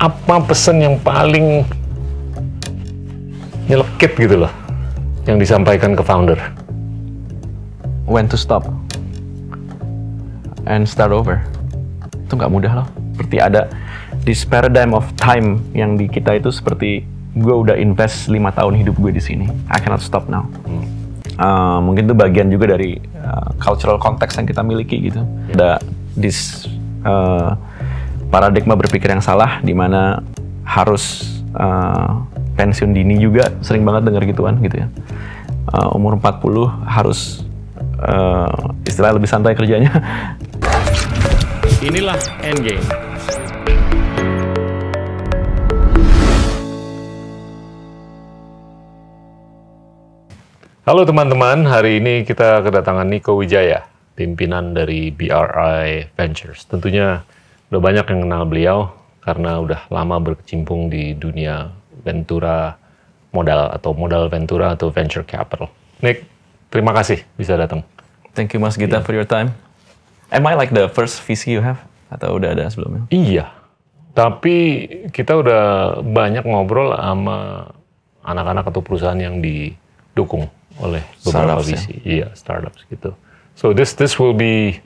apa pesan yang paling nyelekit gitu loh yang disampaikan ke founder? When to stop and start over. Itu nggak mudah loh. Seperti ada this paradigm of time yang di kita itu seperti gue udah invest lima tahun hidup gue di sini. I cannot stop now. Uh, mungkin itu bagian juga dari uh, cultural context yang kita miliki gitu. Ada this uh, paradigma berpikir yang salah di mana harus uh, pensiun dini juga sering banget denger gituan gitu ya. Uh, umur 40 harus uh, istilah lebih santai kerjanya. Inilah Endgame. Halo teman-teman, hari ini kita kedatangan Niko Wijaya, pimpinan dari BRI Ventures. Tentunya udah banyak yang kenal beliau karena udah lama berkecimpung di dunia ventura modal atau modal ventura atau venture capital. Nick, terima kasih bisa datang. Thank you Mas Gita for your time. Am I like the first VC you have? Atau udah ada sebelumnya? Iya, tapi kita udah banyak ngobrol sama anak-anak atau perusahaan yang didukung oleh beberapa Startups, ya? VC. Iya, startups gitu. So this this will be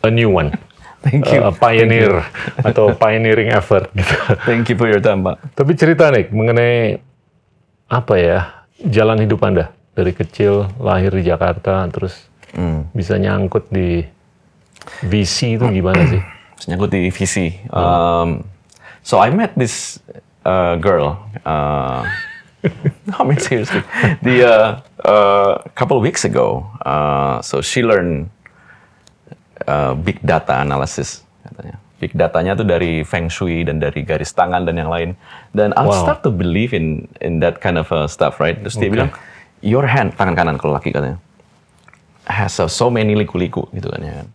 a new one. Thank you. A pioneer atau pioneering effort gitu. Thank you for your time, Pak. Tapi cerita nih mengenai apa ya jalan hidup Anda dari kecil lahir di Jakarta terus Hmm. bisa nyangkut di VC itu gimana sih? Nyangkut di VC. Um, so I met this uh, girl. Uh, I mean seriously, the uh, uh, couple of weeks ago. Uh, so she learned uh, big data analysis katanya. Big datanya tuh dari feng shui dan dari garis tangan dan yang lain. Dan I Wow. start to believe in in that kind of uh, stuff, right? Terus dia Okay. bilang, your hand tangan kanan kalau laki katanya has so, so many liku-liku gitu kan ya kan.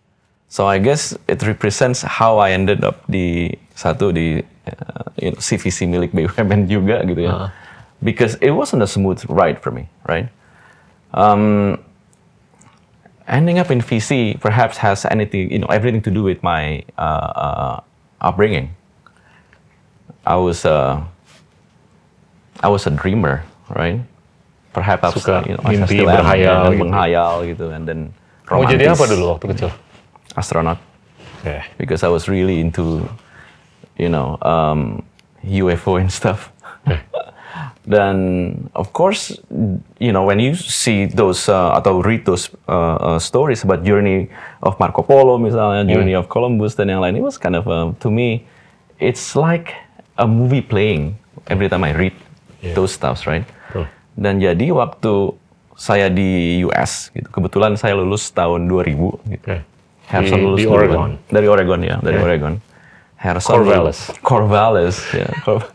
So I guess it represents how I ended up di satu di uh, you know, CVC milik BUMN juga gitu ya. Because it wasn't a smooth ride for me, right? Um, ending up in VC perhaps has anything, you know, everything to do with my uh, uh, upbringing. I was a, I was a dreamer, right? Perhaps Suka you know, I mimpi, still am, berhayal gitu. menghayal gitu, and then Mau jadi romantis. apa dulu waktu kecil? Astronaut, Oke. because I was really into, you know, um, UFO and stuff. Dan of course, you know, when you see those uh, atau read those uh, uh, stories about journey of Marco Polo misalnya, journey of Columbus dan yang lain, it was kind of uh, to me, it's like a movie playing every time I read Yeah. those stuffs, right? Betul. Dan jadi waktu saya di US, gitu, kebetulan saya lulus tahun 2000, gitu. Oke. Harrison Di- lulus di. Oregon. Dari Oregon ya, dari Oke. Oregon. Harrison Corvallis. Corvallis ya. Cor-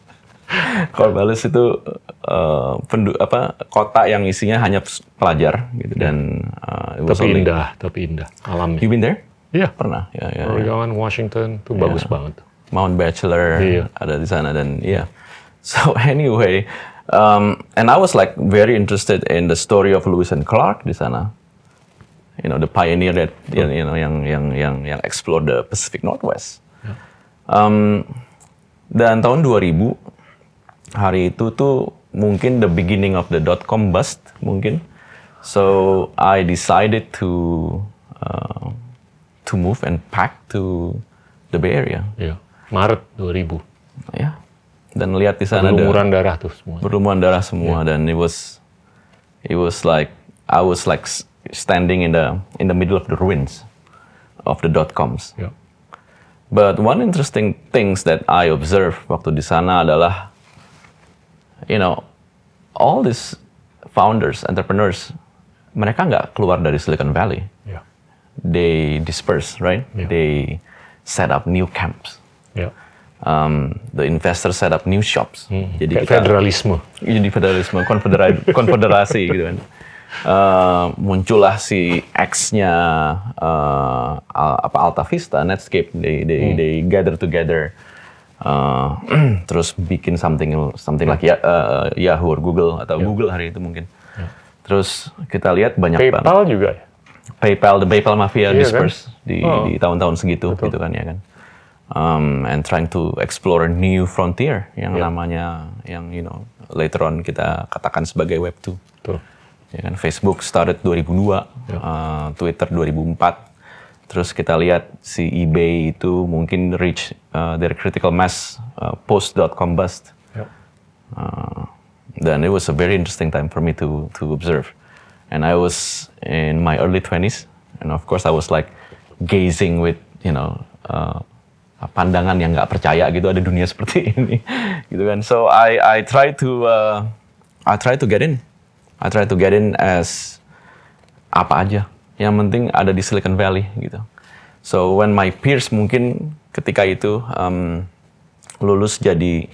Corvallis itu uh, pendu apa kota yang isinya hanya pelajar gitu dan uh, Tapi only- indah, tapi indah. Alamnya. You been there? Iya. Pernah ya ya. ya. Oregon, Washington tuh bagus banget. Mount Bachelor Iya. ada di sana dan iya. So anyway, um, and I was like very interested in the story of Lewis and Clark di sana. You know, the pioneer that you know yang yang yang yang explore the Pacific Northwest. Um, dan tahun 2000 hari itu tuh mungkin the beginning of the dot com bust mungkin. So I decided to uh, to move and pack to the Bay Area. Iya. Maret 2000. Ya. Dan lihat di sana ada Berlumuran darah tuh semua. berlumuran darah semua dan it was it was like I was like standing in the in the middle of the ruins of the dot coms. Iya. But one interesting things that I observe waktu di sana adalah, you know, all these founders, entrepreneurs, mereka nggak keluar dari Silicon Valley. Iya. They disperse, right? Yeah. They set up new camps. Iya. Um, the investors set up new shops. Jadi Kayak kita- federalisme. jadi federalisme, konfederasi, konfederasi gitu kan. Eh, muncullah si X-nya Al- apa Alta Vista, Netscape, they they, they gather together, eh, terus bikin something something like ya, eh, Yahoo or Google atau Google hari itu mungkin. Terus kita lihat banyak banget. PayPal juga ya? PayPal, the PayPal mafia Iya disperse di, Oh. di tahun-tahun segitu gitu kan ya kan. um, and trying to explore a new frontier yang Yeah. namanya yang you know later on kita katakan sebagai Web 2. Betul. Ya kan Facebook started 2002, uh, Twitter 2004. Terus kita lihat si eBay itu mungkin reach uh, their critical mass uh, post.com bust. Ya. Uh, then it was a very interesting time for me to to observe. And I was in my early 20s, and of course I was like gazing with you know uh, pandangan yang nggak percaya gitu ada dunia seperti ini, gitu kan. So I I try to uh, I try to get in, I try to get in as apa aja. Yang penting ada di Silicon Valley gitu. So when my peers mungkin ketika itu um, lulus jadi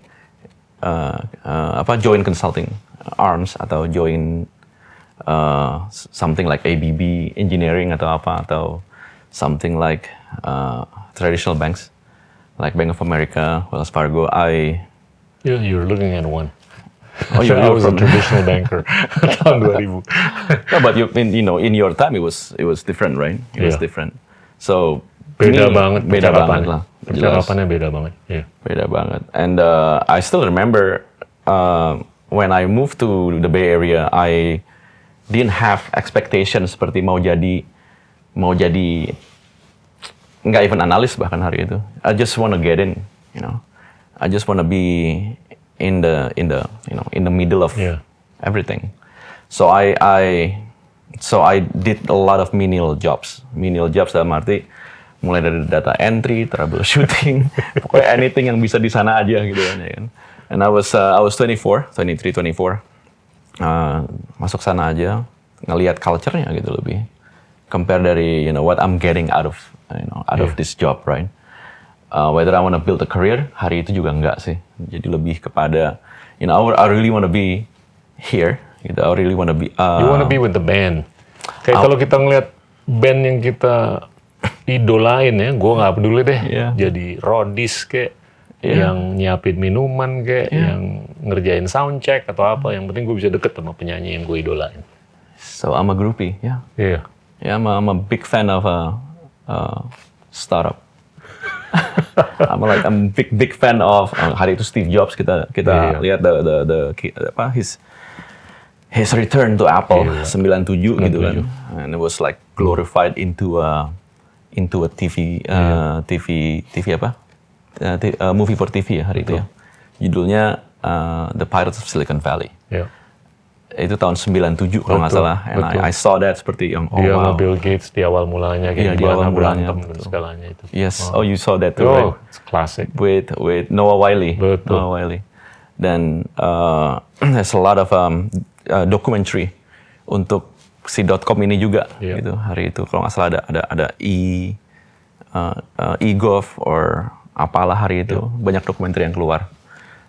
uh, uh, apa join consulting arms atau join uh, something like ABB engineering atau apa atau something like uh, traditional banks like Bank of America, Wells Fargo. I Yeah, you're looking at one. Oh, you- I was a traditional banker tahun 2000. no, but you in, you know in your time it was it was different, right? It was Yeah. different. So Beda ini banget beda banget lah. Percakapannya beda banget. Iya. Beda banget. And uh, I still remember uh, when I moved to the Bay Area, I didn't have expectation seperti mau jadi mau jadi nggak even analis bahkan hari itu. I just wanna get in, you know. I just wanna be in the in the you know in the middle of Yeah. everything. So I I so I did a lot of menial jobs. Menial jobs dalam arti mulai dari data entry, troubleshooting, pokoknya anything yang bisa di sana aja gitu kan. ya kan. And I was uh, I was 24, 23, 24. Uh, masuk sana aja ngelihat culture-nya gitu lebih compare dari you know what I'm getting out of you know out of Yeah. this job right uh, whether I want to build a career hari itu juga enggak sih jadi lebih kepada you know I, I really want to be here gitu I really want to be uh, You wanna be with the band. Kayak kalau kita ngeliat band yang kita idolain ya, gue nggak peduli deh. Iya. Jadi rodis kayak, Iya. yang nyiapin minuman kayak, yang ngerjain sound check atau apa. Yang penting gue bisa deket sama penyanyi yang gue idolain. so I'm a groupie yeah Iya. yeah I'm a, I'm a big fan of a, uh startup I'm like I'm big big fan of uh, hari itu Steve Jobs. Kita kita Iya. lihat the the the apa his his return to Apple Iya. 97 gitu kan. and it was like glorified into a into a TV uh, TV TV apa? Uh, t- uh, movie for TV ya hari itu ya. Judulnya uh, The Pirates of Silicon Valley. Iya. Itu tahun 97 kalau nggak salah and betul. I, I saw that seperti yang oh Dia wow Bill Gates di awal mulanya kayak di gimana awal mulanya, dan segalanya itu. yes oh you saw that too right? Oh, it's classic. with with Noah Wiley. Betul. Noah Wiley. Dan uh, there's a lot of um, uh, documentary untuk si .com ini juga Iya. gitu hari itu kalau nggak salah ada ada ada e uh, uh, e-gov or apalah hari itu Iya. banyak dokumenter yang keluar.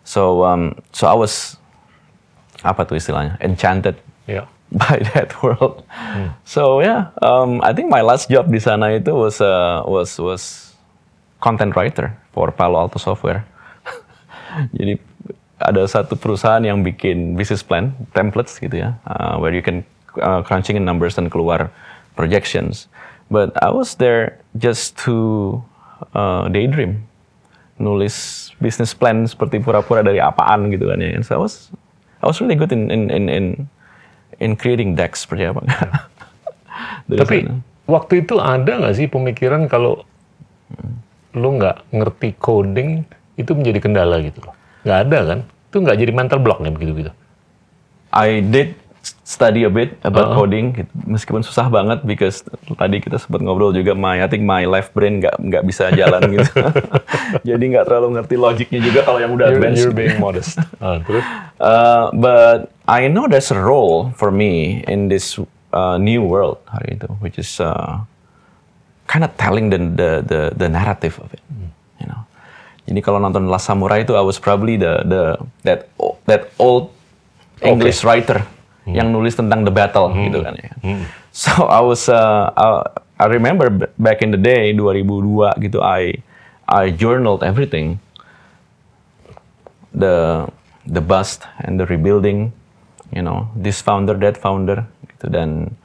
So um, so I was apa tuh istilahnya enchanted Iya. by that world. So yeah, um, I think my last job di sana itu was uh, was was content writer for Palo Alto Software. Jadi ada satu perusahaan yang bikin business plan templates gitu ya, uh, where you can uh, crunching in numbers dan keluar projections. But I was there just to uh, daydream, nulis business plan seperti pura-pura dari apaan gitu kan ya. So I was I was really good in in in in, in creating decks seperti apa. Dari Tapi sana. waktu itu ada nggak sih pemikiran kalau lu nggak ngerti coding itu menjadi kendala gitu loh? Nggak ada kan? Itu nggak jadi mental block ya begitu-gitu? I did study a bit about Uh-huh. coding, gitu. meskipun susah banget because tadi kita sempat ngobrol juga my I think my left brain nggak nggak bisa jalan gitu. Jadi nggak terlalu ngerti logiknya juga kalau yang udah You're, advance. you're being modest. Ah, terus? Uh, but I know there's a role for me in this uh, new world hari itu, which is uh, kind of telling the, the the the narrative of it. You know. Jadi kalau nonton Last Samurai itu, I was probably the the that that old English writer yang nulis tentang the battle gitu kan ya. So I was uh, I, I remember back in the day 2002 gitu I I journaled everything the the bust and the rebuilding, you know, this founder, that founder, gitu dan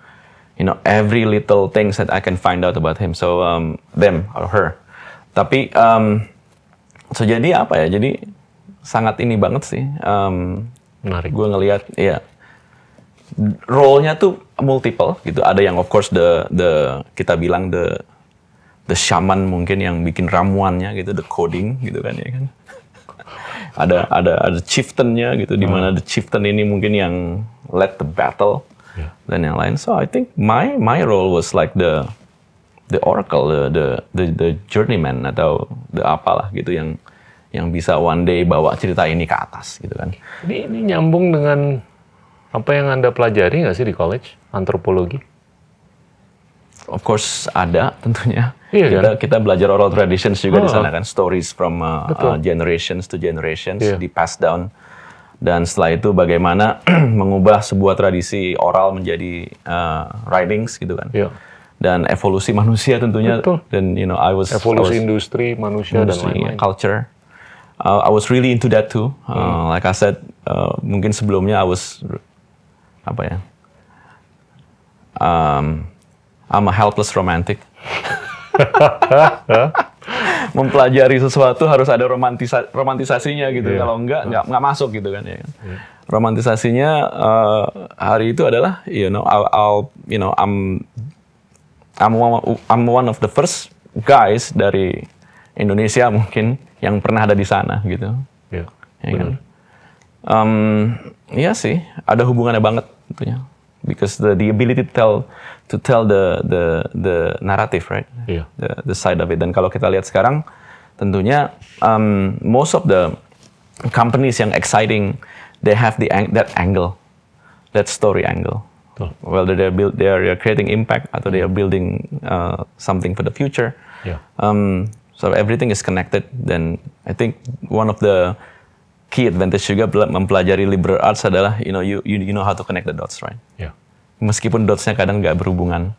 you know every little things that I can find out about him. So um, them or her. Tapi um, So jadi apa ya? Jadi sangat ini banget sih. Um, Menarik. gue ngelihat ya role-nya tuh multiple gitu. Ada yang of course the the kita bilang the the shaman mungkin yang bikin ramuannya gitu, the coding gitu kan ya kan. ada ada ada chieftain-nya gitu di mana the chieftain ini mungkin yang led the battle Ya. dan yang lain. So I think my my role was like the the oracle, the the the, the journeyman atau the apalah gitu yang yang bisa one day bawa cerita ini ke atas gitu kan. Ini, ini nyambung dengan apa yang Anda pelajari nggak sih di college? Antropologi? Of course ada tentunya. Iya kita, kan? kita belajar oral traditions juga di Oh. sana kan, stories from uh, Betul. uh, generations to generations Iya. di pass down. Dan setelah itu bagaimana mengubah sebuah tradisi oral menjadi uh, writings gitu kan. Iya. Dan evolusi manusia tentunya. Betul. Dan you know I was Evolusi I was- industri, manusia, dan lain-lain. culture. Uh, I was really into that too. Uh, Hmm. Like I said, uh, mungkin sebelumnya I was apa ya? Um, I'm a helpless romantic. Mempelajari sesuatu harus ada romantisa romantisasinya gitu. Iya. Kalau enggak, enggak enggak masuk gitu kan ya. kan. Romantisasinya uh, hari itu adalah, you know, I'll, I'll you know, I'm I'm one, I'm one of the first guys dari Indonesia mungkin yang pernah ada di sana gitu. Iya. Ya kan? Um, iya sih, ada hubungannya banget tentunya. Because the the ability to tell to tell the the the narrative, right? Iya. The the side of it. Dan kalau kita lihat sekarang, tentunya um, most of the companies yang exciting, they have the ang- that angle, that story angle. Betul. Whether they're build, they are creating impact atau they are building uh, something for the future. Iya. Um, so everything is connected. Dan I think one of the key advantage juga mempelajari liberal arts adalah you know you you, you know how to connect the dots, right? Iya. Meskipun dotsnya kadang nggak berhubungan,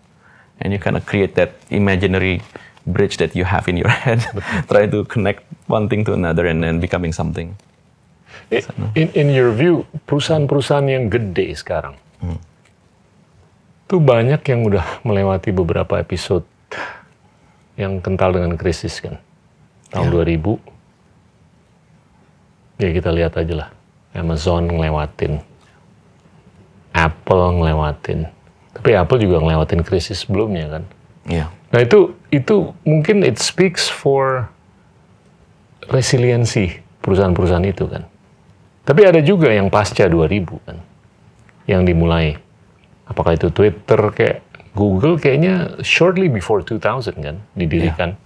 and you kind of create that imaginary bridge that you have in your head, try to connect one thing to another and then becoming something. I- In, in your view, perusahaan-perusahaan yang gede sekarang, tuh banyak yang udah melewati beberapa episode yang kental dengan krisis kan. Tahun 2000, ya kita lihat aja lah. Amazon ngelewatin, Apple ngelewatin. Tapi Apple juga ngelewatin krisis sebelumnya kan. Iya. Nah itu itu mungkin it speaks for resiliensi perusahaan-perusahaan itu kan. Tapi ada juga yang pasca 2000 kan, yang dimulai. Apakah itu Twitter kayak Google kayaknya shortly before 2000 kan didirikan,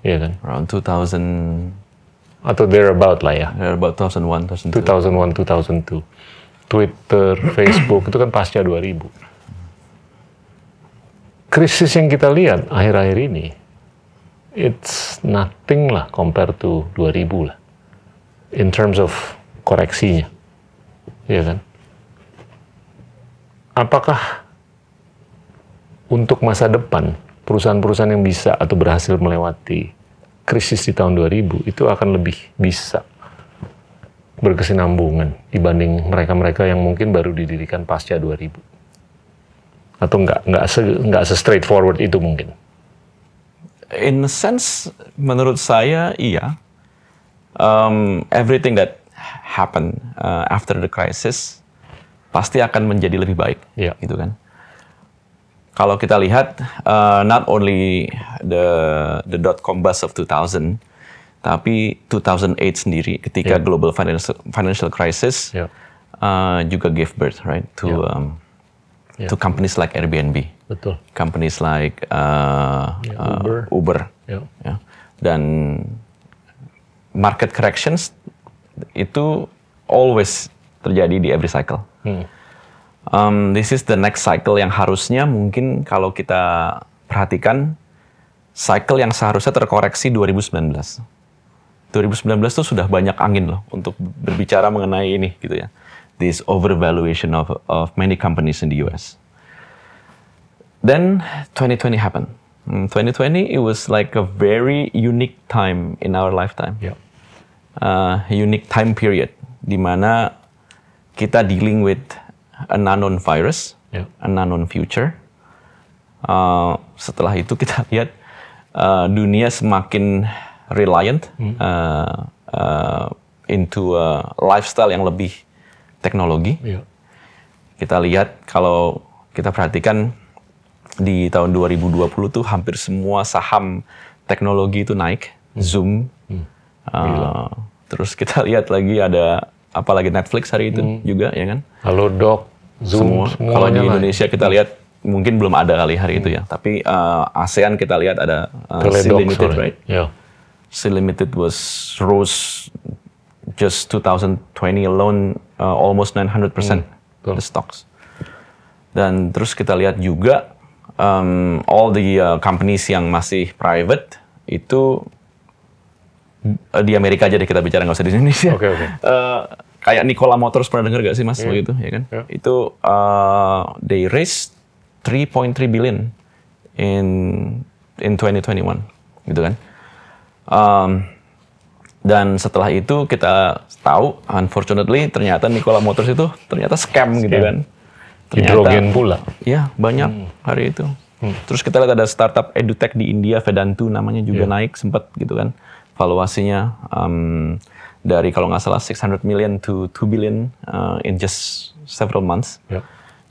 Iya kan? Around 2000, Atau thereabout lah ya, about 2001, 2002. 2001, 2002. Twitter, Facebook itu kan pasca 2000. Krisis yang kita lihat akhir-akhir ini, it's nothing lah compared to 2000 lah. In terms of koreksinya. Iya kan? Apakah untuk masa depan perusahaan-perusahaan yang bisa atau berhasil melewati krisis di tahun 2000 itu akan lebih bisa berkesinambungan dibanding mereka-mereka yang mungkin baru didirikan pasca 2000 atau nggak nggak se, nggak se straightforward itu mungkin In a sense, menurut saya iya. Um, everything that happened uh, after the crisis pasti akan menjadi lebih baik, Iya. gitu kan? Kalau kita lihat, uh, not only the the dot com bust of 2000, tapi 2008 sendiri ketika Iya. global financial financial crisis Iya. uh, juga gave birth, right, to Iya. um, to companies like Airbnb, betul companies like uh, Iya, uh, Uber. Uber ya. Dan market corrections itu always terjadi di every cycle. Hmm. Um, this is the next cycle yang harusnya mungkin kalau kita perhatikan cycle yang seharusnya terkoreksi 2019. 2019 itu sudah banyak angin loh untuk berbicara mengenai ini gitu ya. This overvaluation of of many companies in the US. Then 2020 happened. Hmm, 2020 it was like a very unique time in our lifetime. ya Uh, unique time period di mana kita dealing with a unknown virus, Ya. a unknown future. Uh, setelah itu kita lihat uh, dunia semakin reliant uh, uh, into a lifestyle yang lebih teknologi. Iya. Kita lihat kalau kita perhatikan di tahun 2020 tuh hampir semua saham teknologi itu naik, Zoom. Uh, terus kita lihat lagi ada apalagi Netflix hari itu juga ya kan. Halo dok, Zoom, Semua. Kalau di. Indonesia kita lihat mungkin belum ada kali hari itu ya. Tapi uh, ASEAN kita lihat ada uh, Sea Teledoc, Limited, sorry. right? Ya. Sea Limited was rose just 2020 alone uh, almost 900% betul. the stocks. Dan terus kita lihat juga um, all the uh, companies yang masih private itu di Amerika aja deh kita bicara nggak usah di Indonesia. Oke, oke. Uh, kayak Nikola Motors pernah dengar gak sih mas waktu itu ya kan? Iya. Itu uh, they raised 3.3 billion in in 2021 gitu kan. Um, dan setelah itu kita tahu, unfortunately ternyata Nikola Motors itu ternyata scam, gitu Scam. kan. Hidrogen pula. Iya banyak hari itu. Terus kita lihat ada startup edutech di India, Vedantu namanya juga naik sempat gitu kan. Valuasinya um, dari kalau nggak salah 600 million to 2 billion uh, in just several months. Ya.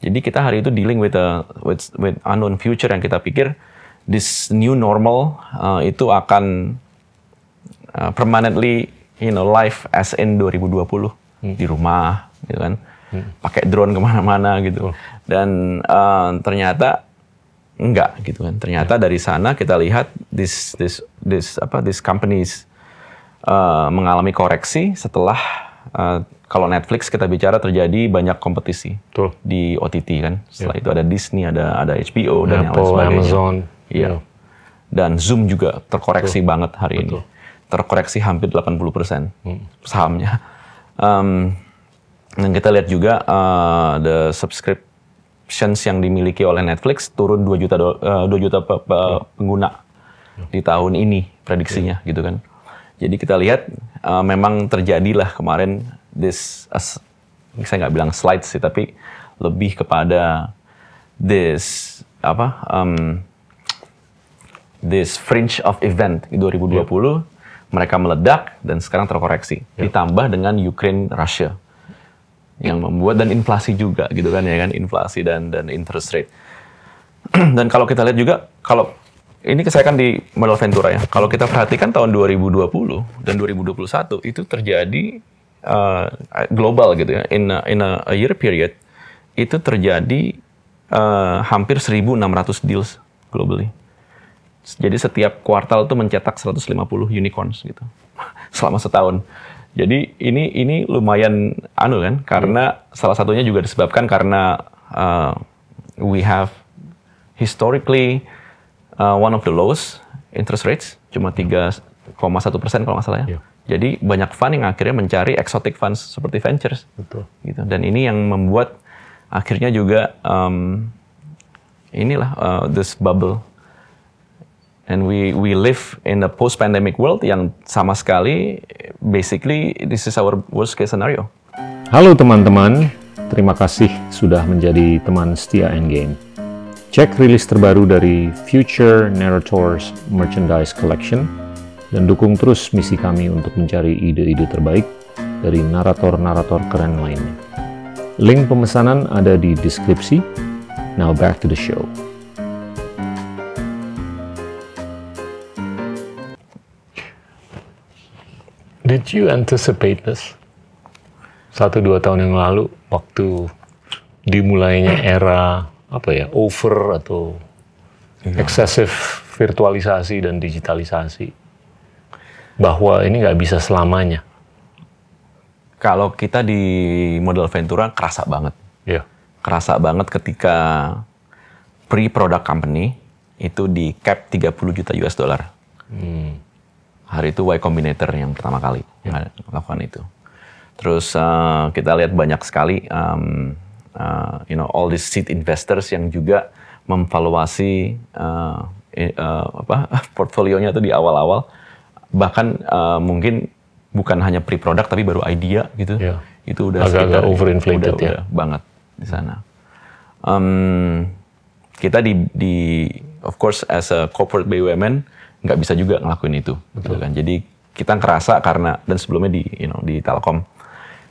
Jadi kita hari itu dealing with a with with unknown future yang kita pikir this new normal uh, itu akan uh, permanently you know life as in 2020 di rumah gitu kan. Pakai drone ke mana-mana gitu. Dan uh, ternyata enggak gitu kan ternyata dari sana kita lihat this this this apa this companies uh, mengalami koreksi setelah uh, kalau Netflix kita bicara terjadi banyak kompetisi Betul. di OTT kan. Setelah itu ada Disney, ada ada HBO dan yang lain Apple, sebagainya. Amazon. Iya. Dan Zoom juga terkoreksi banget hari ini. Terkoreksi hampir 80% sahamnya. Um, dan kita lihat juga uh, the subscriptions yang dimiliki oleh Netflix turun 2 juta do- uh, 2 juta pe- pe- pengguna di tahun ini prediksinya gitu kan. Jadi kita lihat uh, memang terjadilah kemarin this as- saya nggak bilang slide sih tapi lebih kepada this apa um, this fringe of event di 2020 mereka meledak dan sekarang terkoreksi. Ditambah dengan Ukraine Russia yang membuat dan inflasi juga gitu kan ya kan inflasi dan dan interest rate. Dan kalau kita lihat juga kalau ini saya kan di modal Ventura ya. Kalau kita perhatikan tahun 2020 dan 2021 itu terjadi uh, global gitu ya. In a, in year period itu terjadi uh, hampir 1.600 deals globally. Jadi setiap kuartal itu mencetak 150 unicorns gitu. Selama setahun. Jadi ini ini lumayan anu kan karena salah satunya juga disebabkan karena uh, we have historically uh, one of the lowest interest rates cuma 3,1 persen kalau nggak salah ya. Iya. Jadi banyak fund yang akhirnya mencari exotic funds seperti ventures Betul. gitu dan ini yang membuat akhirnya juga um, inilah uh, this bubble and we we live in a post pandemic world yang sama sekali basically this is our worst case scenario Halo teman-teman, terima kasih sudah menjadi teman setia Endgame. Cek rilis terbaru dari Future Narrators Merchandise Collection dan dukung terus misi kami untuk mencari ide-ide terbaik dari narator-narator keren lainnya. Link pemesanan ada di deskripsi. Now back to the show. Did you anticipate this? Satu dua tahun yang lalu waktu dimulainya era apa ya over atau eksesif virtualisasi dan digitalisasi bahwa ini nggak bisa selamanya. kalau kita di modal Ventura kerasa banget Ya, kerasa banget ketika pre-product company itu di cap 30 juta US dollar. Hari itu Y Combinator yang pertama kali melakukan itu. Terus uh, kita lihat banyak sekali, um, uh, you know, all these seed investors yang juga memvaluasi uh, uh, apa portfolionya itu di awal-awal, bahkan uh, mungkin bukan hanya pre-product tapi baru idea gitu. Iya. Itu udah Agak-agak overinflated udah- ya. udah banget di sana. Um, kita di, di of course as a corporate BUMN nggak bisa juga ngelakuin itu, gitu kan. Jadi kita ngerasa karena dan sebelumnya di you know di Telkom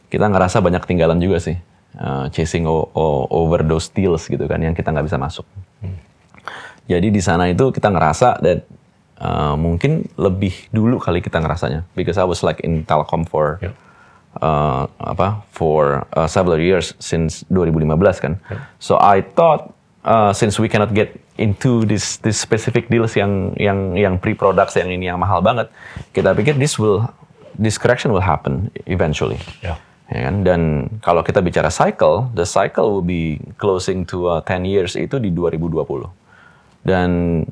kita ngerasa banyak ketinggalan juga sih uh, chasing o- o- over those deals gitu kan yang kita nggak bisa masuk. Jadi di sana itu kita ngerasa that uh, mungkin lebih dulu kali kita ngerasanya because I was like in Telkom for Yeah. uh, apa for uh, several years since 2015 kan. So I thought uh, since we cannot get into this this specific deals yang yang yang pre-products yang ini yang mahal banget, kita pikir this will this correction will happen eventually. Ya. Ya kan? Dan kalau kita bicara cycle, the cycle will be closing to uh, 10 years itu di 2020. Dan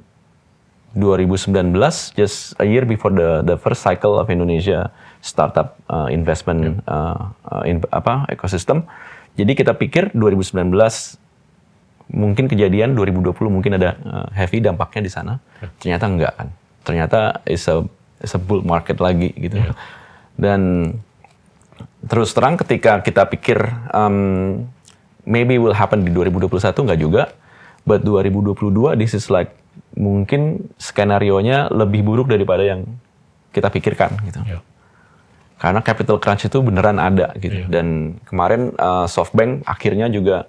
2019 just a year before the the first cycle of Indonesia startup uh, investment uh, uh, in, apa ecosystem. Jadi kita pikir 2019 mungkin kejadian 2020 mungkin ada uh, heavy dampaknya di sana. Ternyata enggak kan. Ternyata is a is a bull market lagi gitu. Dan terus terang ketika kita pikir um, maybe will happen di 2021 enggak juga. But 2022 this is like mungkin skenario nya lebih buruk daripada yang kita pikirkan gitu. Ya. Karena capital crunch itu beneran ada gitu. Iya. Dan kemarin uh, SoftBank akhirnya juga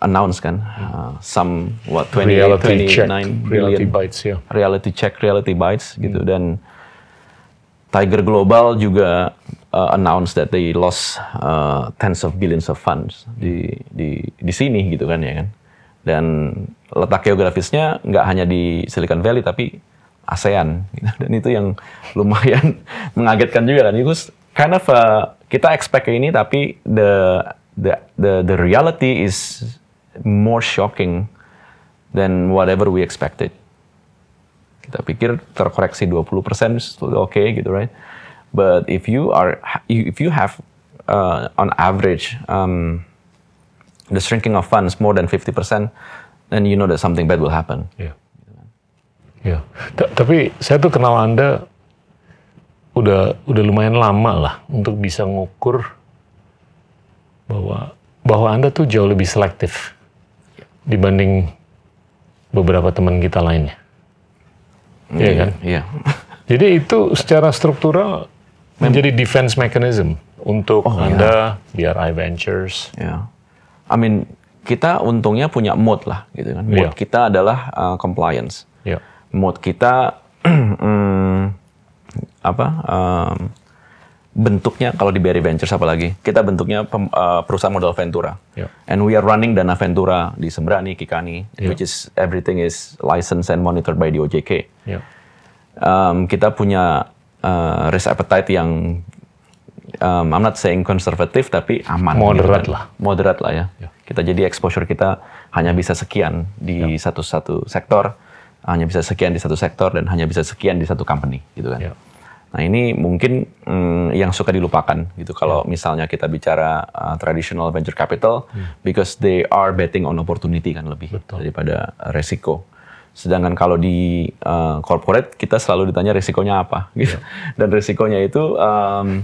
announce kan uh, some what 28 Reality check, 29 reality billion bites ya. reality check, reality bites gitu dan Tiger Global juga uh, announce that they lost uh, tens of billions of funds di di di sini gitu kan ya kan. Dan letak geografisnya nggak hanya di Silicon Valley tapi ASEAN gitu. dan itu yang lumayan mengagetkan juga kan. Itu kind of uh, kita expect ini tapi the the the the reality is more shocking than whatever we expected kita pikir terkoreksi 20% itu oke gitu right but if you are if you have uh, on average um, the shrinking of funds more than 50% then you know that something bad will happen Ya. Ya. Ta- Tapi saya tuh kenal Anda udah udah lumayan lama lah untuk bisa ngukur bahwa bahwa Anda tuh jauh lebih selektif dibanding beberapa teman kita lainnya. Iya kan? iya Jadi itu secara struktural menjadi defense mechanism untuk Anda, BRI Ventures. Ya. I mean, kita untungnya punya mode lah gitu kan. Mode Iya. kita adalah uh, compliance. Ya. Mode kita mm, apa? um, bentuknya kalau di BRI Ventures apalagi, kita bentuknya pem- uh, perusahaan modal Ventura. Ya. And we are running Dana Ventura di Sembrani, Kikani, Iya. which is everything is licensed and monitored by the OJK. Ya. Um, kita punya uh, risk appetite yang um, I'm not saying konservatif tapi aman. Moderate gitu kan. lah. Moderate lah ya. Ya. Kita jadi exposure kita hanya bisa sekian di Ya. satu-satu sektor, hanya bisa sekian di satu sektor dan hanya bisa sekian di satu company gitu kan. Ya. Nah ini mungkin mm, yang suka dilupakan gitu Ya. kalau misalnya kita bicara uh, traditional venture capital because they are betting on opportunity kan lebih Hmm. Betul. daripada resiko. Sedangkan kalau di uh, corporate kita selalu ditanya resikonya apa gitu. Dan resikonya itu um,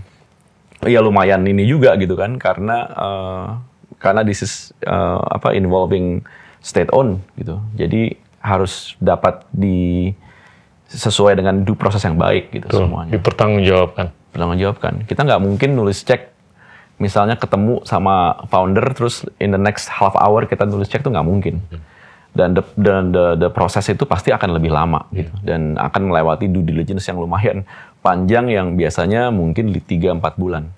ya lumayan ini juga gitu kan karena uh, karena this is uh, apa involving state owned gitu. Jadi harus dapat di sesuai dengan due proses yang baik gitu Betul. semuanya Dipertanggungjawabkan. bertanggung jawabkan. Kita nggak mungkin nulis cek, misalnya ketemu sama founder terus in the next half hour kita nulis cek tuh nggak mungkin. Dan the, the, the, the proses itu pasti akan lebih lama gitu dan akan melewati due diligence yang lumayan panjang yang biasanya mungkin di 3-4 bulan.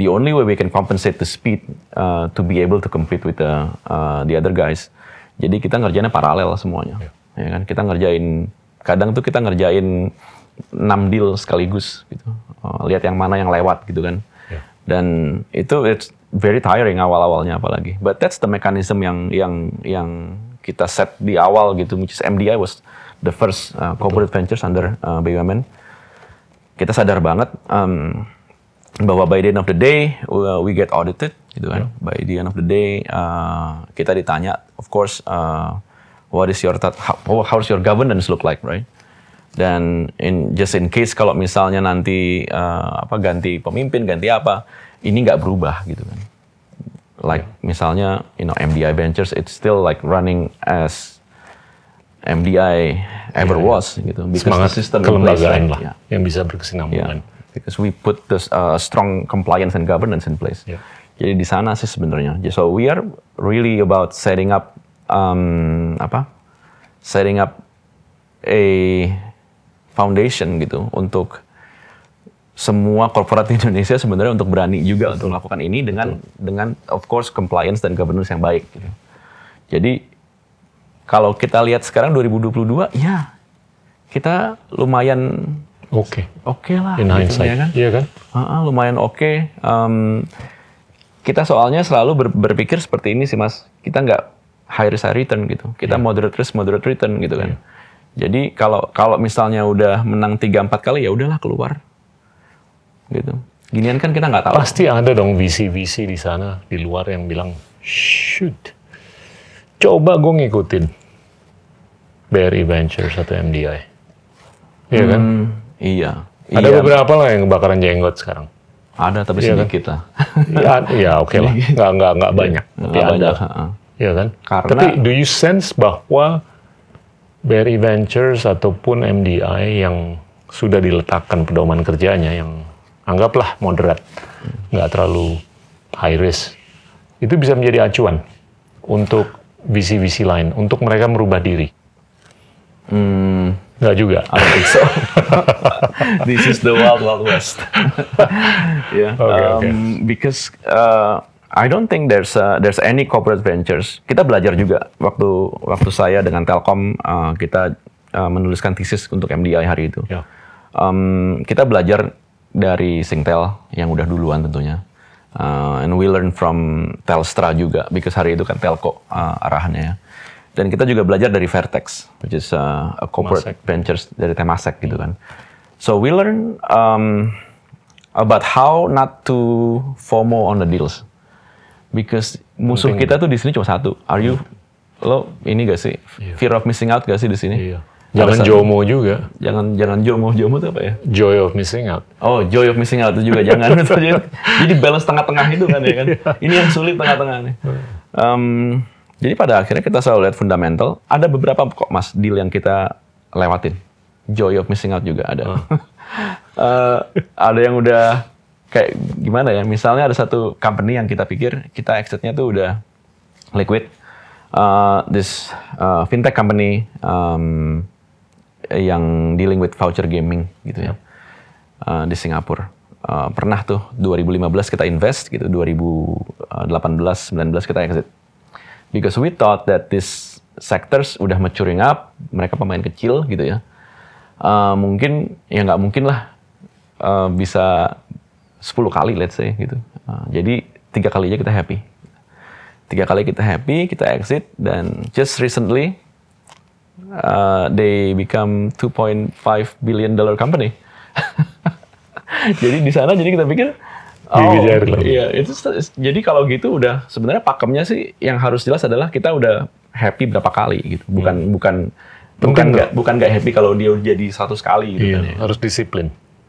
The only way we can compensate the speed uh, to be able to compete with the uh, the other guys. Jadi kita ngerjainnya paralel semuanya. Ya kan? Kita ngerjain kadang tuh kita ngerjain 6 deal sekaligus gitu. Uh, lihat yang mana yang lewat gitu kan. Ya. Dan itu it's very tiring awal-awalnya apalagi. But that's the mechanism yang yang yang kita set di awal gitu, which is MDI was the first uh, corporate ventures under uh, BUMN. Kita sadar banget um, bahwa by the end of the day uh, we get audited gitu kan. By the end of the day uh, kita ditanya, of course, uh, what is your how, how's your governance look like, right? Dan in just in case kalau misalnya nanti uh, apa ganti pemimpin, ganti apa, ini nggak berubah gitu kan. Like misalnya, you know, MDI Ventures, it's still like running as MDI ever was gitu. Because Semangat the system in place, kelembagaan right? lah Yeah. yang bisa Yeah. berkesinambungan. Because we put this uh, strong compliance and governance in place. Yeah. Jadi di sana sih sebenarnya. So we are really about setting up um, apa? Setting up a foundation gitu untuk semua korporat di Indonesia sebenarnya untuk berani juga untuk melakukan ini dengan dengan of course compliance dan governance yang baik gitu. Jadi kalau kita lihat sekarang 2022 ya kita lumayan Oke. oke lah In gitu, hindsight, ya kan? iya kan? Ah, ah, lumayan oke. Em, kita soalnya selalu ber- berpikir seperti ini sih mas. Kita nggak high risk high return gitu. Kita moderate risk moderate return gitu kan. Jadi kalau kalau misalnya udah menang 3-4 kali ya udahlah keluar. Gitu. Ginian kan kita nggak tahu. Pasti ada dong VC-VC di sana di luar yang bilang, shoot, coba gue ngikutin BRI Ventures atau MDI. Iya kan? Hmm, iya. Ada Iya, beberapa lah yang kebakaran jenggot sekarang. ada tapi Iya kan? sedikit lah. ya, ya oke lah, nggak nggak nggak banyak, tapi Nggak ada. banyak, ha-ha. Iya kan? Karena- Tapi do you sense bahwa BRI Ventures ataupun MDI yang sudah diletakkan pedoman kerjanya yang anggaplah moderat, nggak terlalu high risk, itu bisa menjadi acuan untuk VC-VC lain, untuk mereka merubah diri. Hmm, Nggak juga. I don't think so. this is the wild wild west. yeah. Okay, okay. um, Because uh, I don't think there's uh, there's any corporate ventures. Kita belajar juga waktu waktu saya dengan Telkom uh, kita uh, menuliskan thesis untuk MDI hari itu. Ya. Um, kita belajar dari Singtel yang udah duluan tentunya. Uh, and we learn from Telstra juga, because hari itu kan Telco uh, arahannya ya. Dan kita juga belajar dari Vertex, which is uh, a corporate Temasek. ventures dari Temasek gitu kan. So we learn um, about how not to FOMO on the deals. Because musuh Penting. kita tuh di sini cuma satu. Are you lo ini gak sih fear of missing out gak sih di sini? Iya. Jangan satu- JOMO juga. Jangan jangan jomo jomo itu apa ya? Joy of missing out. Oh, joy of missing out itu juga jangan. jadi, balance tengah-tengah itu kan ya kan. Ini yang sulit tengah-tengah nih. Em, jadi pada akhirnya kita selalu lihat fundamental. Ada beberapa kok mas deal yang kita lewatin. Joy of missing out juga ada. Eh, ada yang udah kayak gimana ya? Misalnya ada satu company yang kita pikir kita exitnya tuh udah liquid. Uh, this uh, fintech company um, yang dealing with voucher gaming gitu ya uh, di Singapura. Uh, pernah tuh 2015 kita invest gitu, 2018 19 kita exit. Because we thought that this sectors udah maturing up, mereka pemain kecil gitu ya. Uh, mungkin ya nggak mungkin lah uh, bisa 10 kali let's say gitu. Uh, jadi tiga kali aja kita happy. Tiga kali kita happy, kita exit dan just recently uh, they become 2.5 billion dollar company. jadi di sana jadi kita pikir oh iya itu jadi kalau gitu udah sebenarnya pakemnya sih yang harus jelas adalah kita udah happy berapa kali gitu bukan bukan bukan Penting nggak bukan nggak happy kalau dia jadi 100 kali gitu Iya, kan ya. harus disiplin.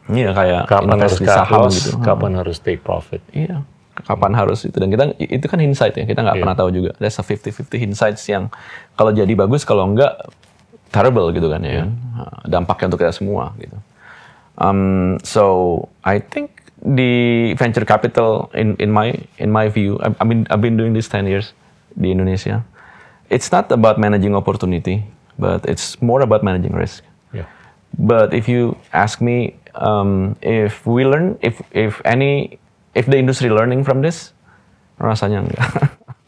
Iya kayak Kapan harus di saham gitu. kapan harus take profit. Iya, kapan harus itu dan kita itu kan insight ya kita nggak Iya. pernah tahu juga. There's a 50-50 insights yang kalau jadi bagus kalau enggak terrible gitu kan ya. kan. Dampaknya untuk kita semua gitu. Um, so I think the venture capital in in my in my view, I, I mean I've been doing this 10 years di Indonesia. It's not about managing opportunity, but it's more about managing risk. But if you ask me, um, if we learn, if if any, if the industry learning from this, rasanya enggak.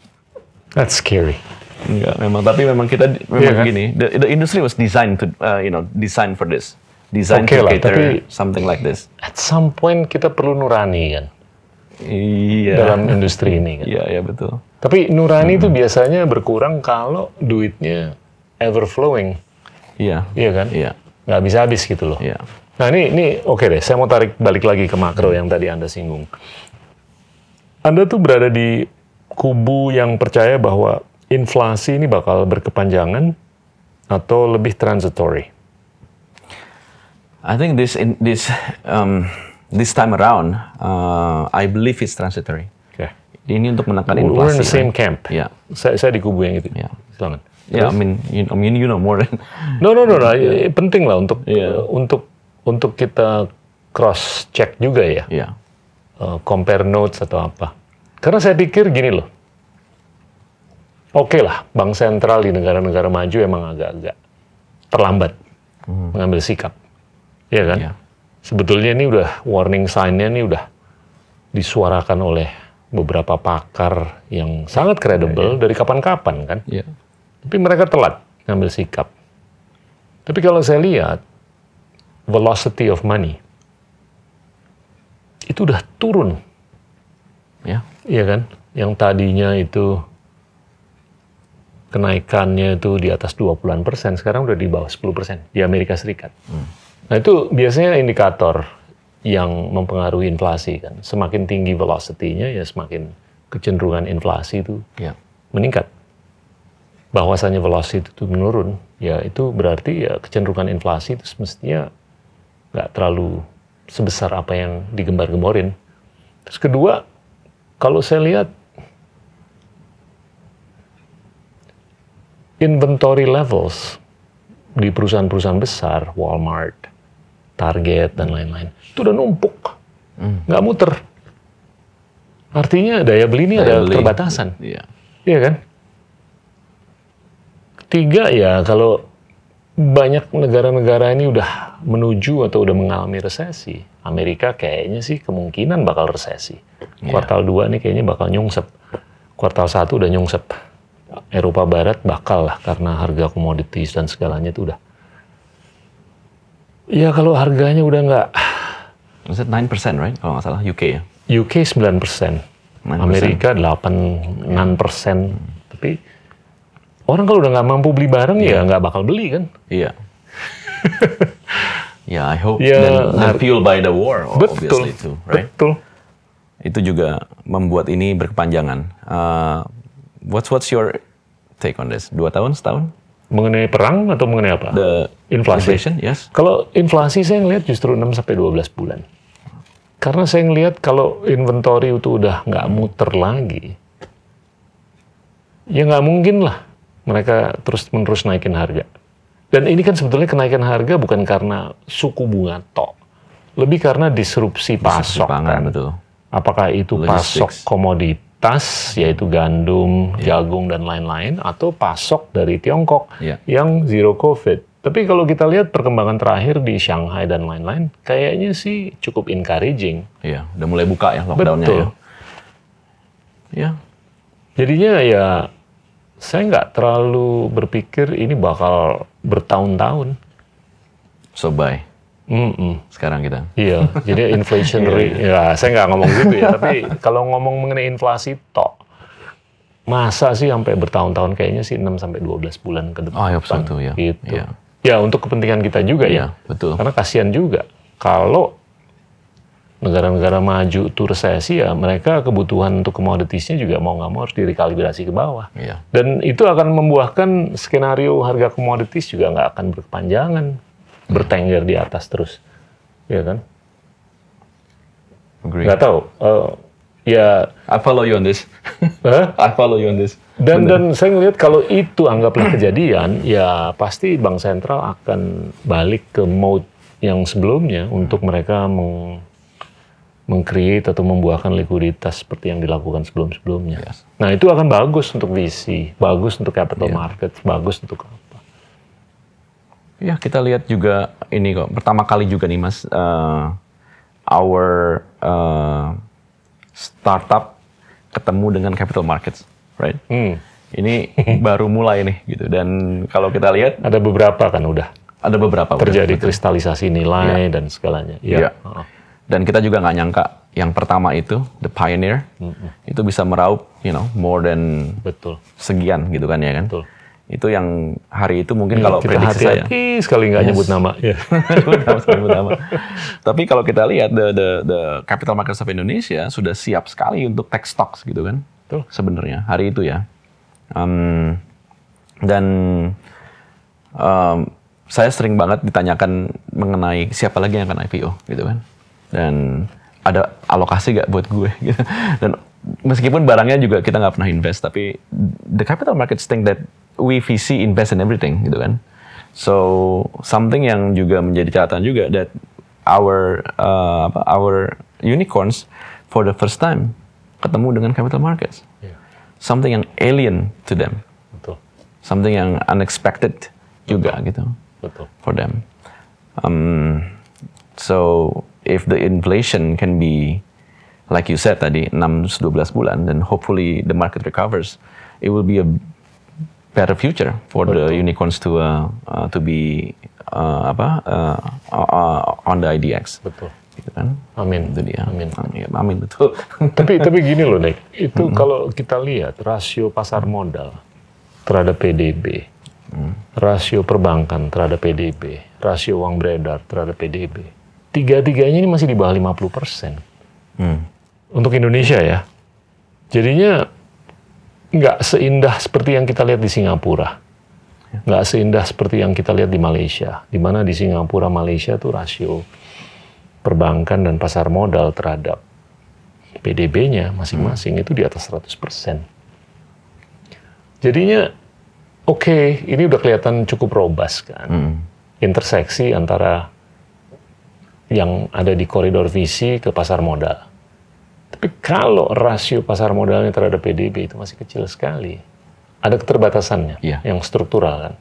That's scary. enggak, memang. Tapi memang kita memang kan? gini. The, the industry was designed to, uh, you know, designed for this, designed Oke to lah, cater tapi- something like this. At some point kita perlu nurani kan Iya. dalam industri ini kan. Iya, iya betul. Tapi nurani itu biasanya berkurang kalau duitnya ever flowing, Iya. iya kan? Iya. Nggak bisa habis gitu loh. Iya. Nah ini, ini oke deh, saya mau tarik balik lagi ke makro yang tadi Anda singgung. Anda tuh berada di kubu yang percaya bahwa inflasi ini bakal berkepanjangan atau lebih transitory. I think this in this um, this time around, uh, I believe it's transitory. Oke. Ini untuk menekan We're in inflasi. the same camp. Iya. Saya, saya di kubu yang itu. Iya. Silakan. Ya, I mean, you, I mean, you know more than. No, no, no, no. eh, penting lah untuk Iya. eh, untuk untuk kita cross check juga ya, Iya. Eh, compare notes atau apa. Karena saya pikir gini loh, oke lah, bank sentral di negara-negara maju emang agak-agak terlambat mengambil sikap, Iya kan? Iya. Sebetulnya ini udah warning sign-nya ini udah disuarakan oleh beberapa pakar yang sangat kredibel dari kapan-kapan kan. Iya. Tapi mereka telat ngambil sikap. Tapi kalau saya lihat velocity of money itu udah turun, Ya. iya kan? Yang tadinya itu kenaikannya itu di atas 20-an persen, sekarang udah di bawah 10 persen di Amerika Serikat. Nah itu biasanya indikator yang mempengaruhi inflasi kan. Semakin tinggi velocity-nya ya semakin kecenderungan inflasi itu Iya. meningkat. Bahwasanya velocity itu menurun, ya itu berarti ya kecenderungan inflasi itu semestinya nggak terlalu sebesar apa yang digembar-gemborin. Terus kedua, kalau saya lihat inventory levels di perusahaan-perusahaan besar, Walmart, Target dan lain-lain, itu udah numpuk, nggak muter. Artinya daya beli ini ada Daya beli. keterbatasan. Iya. Iya kan? Ketiga ya kalau banyak negara-negara ini udah menuju atau udah mengalami resesi. Amerika kayaknya sih kemungkinan bakal resesi. Kuartal 2 nih kayaknya bakal nyungsep. Kuartal 1 udah nyungsep. Eropa Barat bakal lah karena harga komoditas dan segalanya itu udah. Ya kalau harganya udah nggak Was it 9% right? Kalau nggak salah UK ya. UK 9%, Amerika 8-9%. Tapi orang kalau udah nggak mampu beli barang ya nggak bakal beli kan. Iya. Ya, I hope dan, dan har- fueled by the war, Betul, obviously too, right? betul. Itu juga membuat ini berkepanjangan. Uh, what's what's your take on this? Dua tahun, setahun? Mengenai perang atau mengenai apa? The Inflasi. inflation, yes. Kalau inflasi saya ngelihat justru 6 sampai 12 bulan. Karena saya ngelihat kalau inventory itu udah nggak muter lagi, ya nggak mungkin lah mereka terus-menerus naikin harga. Dan ini kan sebetulnya kenaikan harga bukan karena suku bunga tok, lebih karena disrupsi pasok. pangan, kan. betul. Apakah itu pasok Logistics. komoditas, yaitu gandum, jagung, dan lain-lain, atau pasok dari Tiongkok Iya. yang zero COVID. Tapi kalau kita lihat perkembangan terakhir di Shanghai dan lain-lain, kayaknya sih cukup encouraging. Iya, udah mulai buka ya lockdownnya Betul. ya. Ya, Jadinya ya, saya nggak terlalu berpikir ini bakal bertahun-tahun. so buy Mm-mm. sekarang kita. Iya, jadi inflation rate, ya saya nggak ngomong gitu ya, tapi kalau ngomong mengenai inflasi tok, masa sih sampai bertahun-tahun kayaknya sih 6 sampai 12 bulan ke depan. Oh, so too, ya. Gitu. Iya. Ya, untuk kepentingan kita juga Iya, ya. betul. Karena kasihan juga kalau negara-negara maju itu resesi ya, mereka kebutuhan untuk komoditasnya juga mau nggak mau harus direkalibrasi ke bawah. Iya. Dan itu akan membuahkan skenario harga komoditas juga nggak akan berkepanjangan, bertengger di atas terus, ya kan? Agree. Nggak tahu. Eh, ya, I follow you on this. Hah? I follow you on this. dan dan saya ngelihat kalau itu anggaplah kejadian, ya pasti bank sentral akan balik ke mode yang sebelumnya untuk mereka meng mengcreate atau membuahkan likuiditas seperti yang dilakukan sebelum-sebelumnya. Yes. Nah itu akan bagus untuk VC, bagus untuk capital market, bagus untuk apa? Ya, kita lihat juga ini kok. Pertama kali juga nih, Mas, eh, our eh, startup ketemu dengan capital markets, right? Hmm. Ini baru mulai nih, gitu. Dan kalau kita lihat Ada beberapa kan udah ada beberapa udah. terjadi kristalisasi nilai dan segalanya. Iya. Heeh. Dan kita juga nggak nyangka yang pertama itu, the pioneer, itu bisa meraup, you know, more than betul. sekian gitu kan ya kan? Betul. Itu yang hari itu mungkin kalau kita prediksi saya. hati-hati sekali nggak nyebut nama. Ya. Nama. Tapi kalau kita lihat the, the the capital markets of Indonesia sudah siap sekali untuk tech stocks gitu kan. Betul. Sebenarnya hari itu ya. Um, dan um, saya sering banget ditanyakan mengenai siapa lagi yang akan IPO gitu kan. Dan ada alokasi gak buat gue gitu. Dan meskipun barangnya juga kita nggak pernah invest, tapi the capital markets think that we VC invest in everything gitu kan. So something yang juga menjadi catatan juga that our uh, our unicorns for the first time ketemu dengan capital markets. Something yang alien to them, Betul. something yang unexpected juga gitu Betul. for them. Um, so if the inflation can be like you said tadi 6-12 bulan then hopefully the market recovers, it will be a better future for the unicorns to uh, uh, to be uh, apa uh, uh, on the IDX. Betul. Gitu kan? Amin. Itu dia. Amin. Amin, amin betul. tapi tapi gini loh Nick, itu kalau kita lihat rasio pasar modal terhadap PDB, rasio perbankan terhadap PDB, rasio uang beredar terhadap PDB, tiga-tiganya ini masih di bawah 50 persen Hmm. untuk Indonesia ya. Jadinya nggak seindah seperti yang kita lihat di Singapura, nggak seindah seperti yang kita lihat di Malaysia, di mana di Singapura Malaysia tuh rasio perbankan dan pasar modal terhadap PDB-nya masing-masing itu di atas 100%. Jadinya oke, ini udah kelihatan cukup robust kan. Hmm. Interseksi antara yang ada di koridor visi ke pasar modal. Tapi kalau rasio pasar modalnya terhadap PDB itu masih kecil sekali. Ada keterbatasannya Iya. yang struktural kan.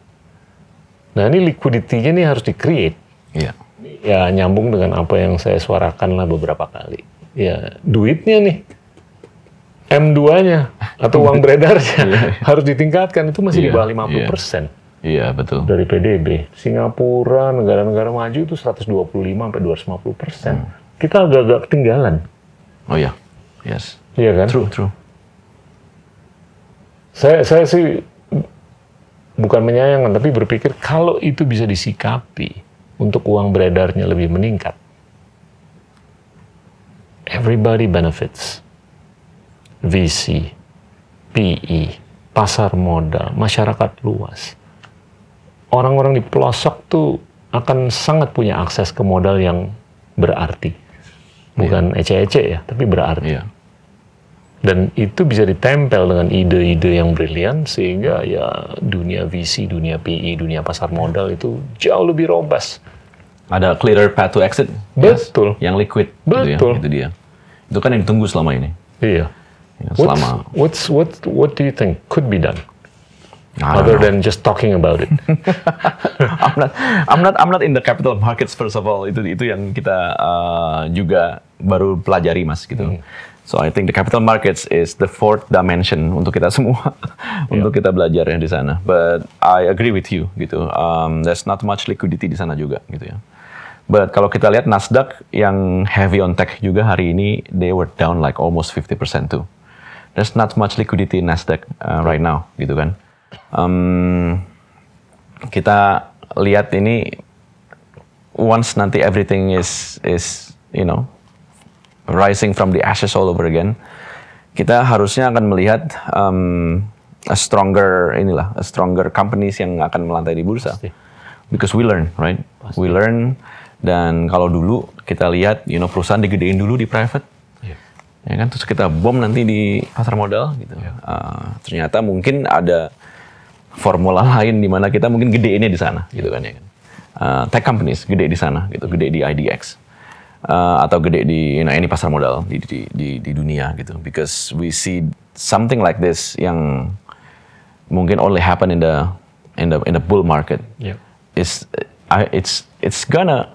Nah ini liquidity-nya ini harus di-create Iya. ya nyambung dengan apa yang saya suarakan lah beberapa kali. Ya duitnya nih, M2-nya atau uang beredarnya harus ditingkatkan itu masih di Iya, bawah 50 iya. persen Iya betul. dari PDB. Singapura, negara-negara maju itu 125 sampai 250 persen. Hmm. Kita agak-agak ketinggalan, Oh iya. Yes. iya kan? True, true. Saya, saya sih bukan menyayangkan, tapi berpikir kalau itu bisa disikapi untuk uang beredarnya lebih meningkat, everybody benefits. VC, PE, pasar modal, masyarakat luas. Orang-orang di pelosok tuh akan sangat punya akses ke modal yang berarti. Bukan ece-ece ya, tapi berarti. Iya. Dan itu bisa ditempel dengan ide-ide yang brilian sehingga ya dunia VC, dunia PE, dunia pasar modal itu jauh lebih robust. Ada clearer path to exit. Yes. Betul. Yang liquid. Betul. Gitu ya. Itu dia. Itu kan yang ditunggu selama ini. Iya. Ya, What's, selama what's what what do you think could be done other know. than just talking about it? I'm not I'm not I'm not in the capital markets first of all. Itu itu yang kita uh, juga baru pelajari Mas gitu. So I think the capital markets is the fourth dimension untuk kita semua untuk kita belajar ya di sana. But I agree with you gitu. Um, there's not much liquidity di sana juga gitu ya. But kalau kita lihat Nasdaq yang heavy on tech juga hari ini they were down like almost 50% too. There's not much liquidity in Nasdaq uh, right now gitu kan. Um, kita lihat ini once nanti everything is is you know rising from the ashes all over again kita harusnya akan melihat um, a stronger inilah a stronger companies yang akan melantai di bursa. Pasti. because we learn right? We learn dan kalau dulu kita lihat you know perusahaan digedein dulu di private. Iya. ya kan? Terus kita bom nanti di pasar modal gitu. Uh, ternyata mungkin ada formula lain di mana kita mungkin gedeinnya di sana gitu kan ya kan Uh, tech companies gede di sana gitu gede di IDX Uh, atau gede di you know, any pasar modal di, di di di dunia gitu because we see something like this yang mungkin only happen in the in the in the bull market Iya. is I, it's it's gonna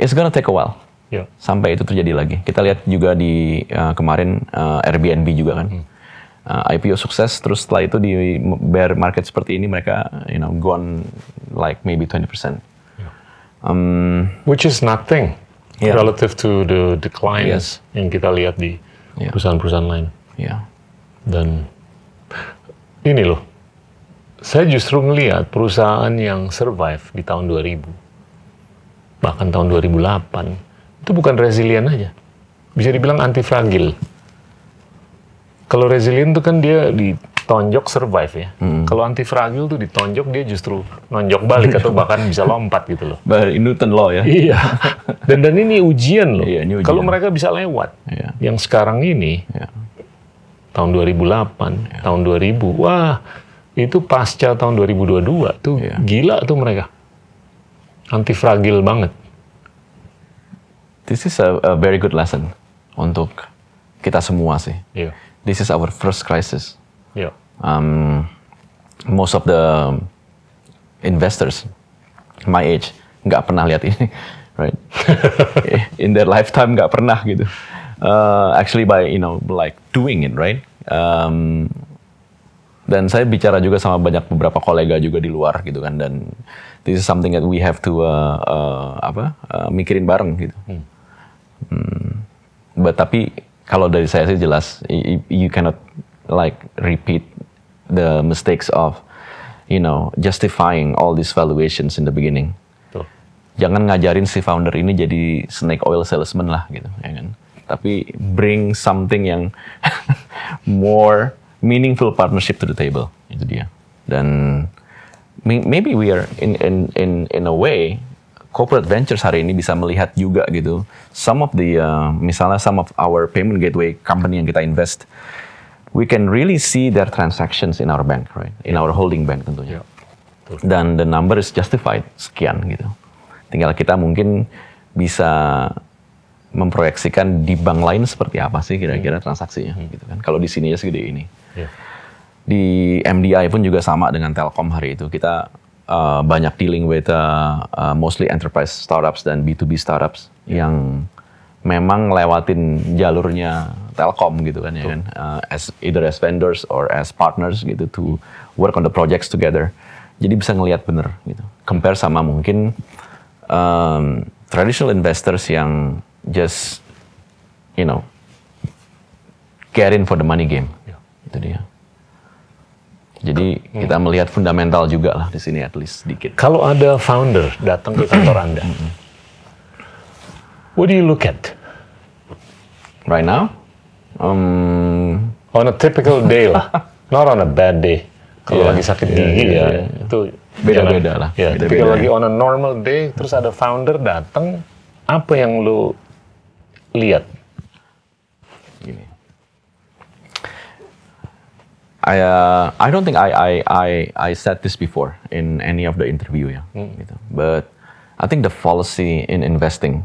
it's gonna take a while Iya. sampai itu terjadi lagi. Kita lihat juga di uh, kemarin uh, Airbnb juga kan. Uh, IPO sukses terus setelah itu di bear market seperti ini mereka you know gone like maybe 20%. Um, Which is nothing Iya. relative to the declines Yes. yang kita lihat di perusahaan-perusahaan lain. ya. Dan ini loh, saya justru ngelihat perusahaan yang survive di tahun 2000, bahkan tahun 2008, itu bukan resilient aja. Bisa dibilang antifragil. Kalau resilient itu kan dia ditonjok survive ya. Kalau antifragil tuh ditonjok dia justru nonjok balik atau bahkan bisa lompat gitu loh. Newton law ya. Iya. Dan dan ini ujian loh. Iya. Kalau mereka bisa lewat, Iya. yang sekarang ini Ya. tahun 2008, tahun 2000, wah itu pasca tahun 2022 tuh Iya. gila tuh mereka. Anti fragil banget. This is a, a very good lesson untuk kita semua sih. Iya. This is our first crisis. Iya. Um, most of the investors my age nggak pernah lihat ini, right? In their lifetime nggak pernah gitu. Uh, actually by you know like doing it, right? Um, dan saya bicara juga sama banyak beberapa kolega juga di luar gitu kan dan this is something that we have to uh, uh, apa uh, mikirin bareng gitu. Hmm. But tapi kalau dari saya sih jelas you cannot like repeat the mistakes of you know justifying all these valuations in the beginning. Tuh. Jangan ngajarin si founder ini jadi snake oil salesman lah gitu, ya kan. Tapi bring something yang more meaningful partnership to the table. Itu dia. Dan may- maybe we are in in in in a way corporate ventures hari ini bisa melihat juga gitu. Some of the uh, misalnya some of our payment gateway company yang kita invest, we can really see their transactions in our bank, right? In our holding bank tentunya. Iya. Betul. Dan the number is justified sekian gitu. Tinggal kita mungkin bisa memproyeksikan di bank lain seperti apa sih kira-kira transaksinya gitu kan. Kalau di sini ya segede ini. Iya. Di MDI pun juga sama dengan Telkom hari itu. Kita uh, banyak dealing with uh, uh, mostly enterprise startups dan B2B startups yang memang lewatin jalurnya Telkom gitu kan ya kan. Uh, as either as vendors or as partners gitu to work on the projects together. Jadi bisa ngelihat bener gitu. Compare sama mungkin um, traditional investors yang just you know get in for the money game. Iya. Itu dia. Jadi kita melihat fundamental juga lah di sini at least sedikit. Kalau ada founder datang ke kantor Anda, what do you look at? Right now, um, On a typical day lah, not on a bad day. Kalau Iya, lagi sakit iya, gigi iya, ya, iya. itu Beda-beda lah, Ya, beda-beda tapi kalau lagi on a normal day, terus ada founder datang, apa yang lu lihat? I uh, I don't think I I I I said this before in any of the interview ya, gitu. But I think the policy in investing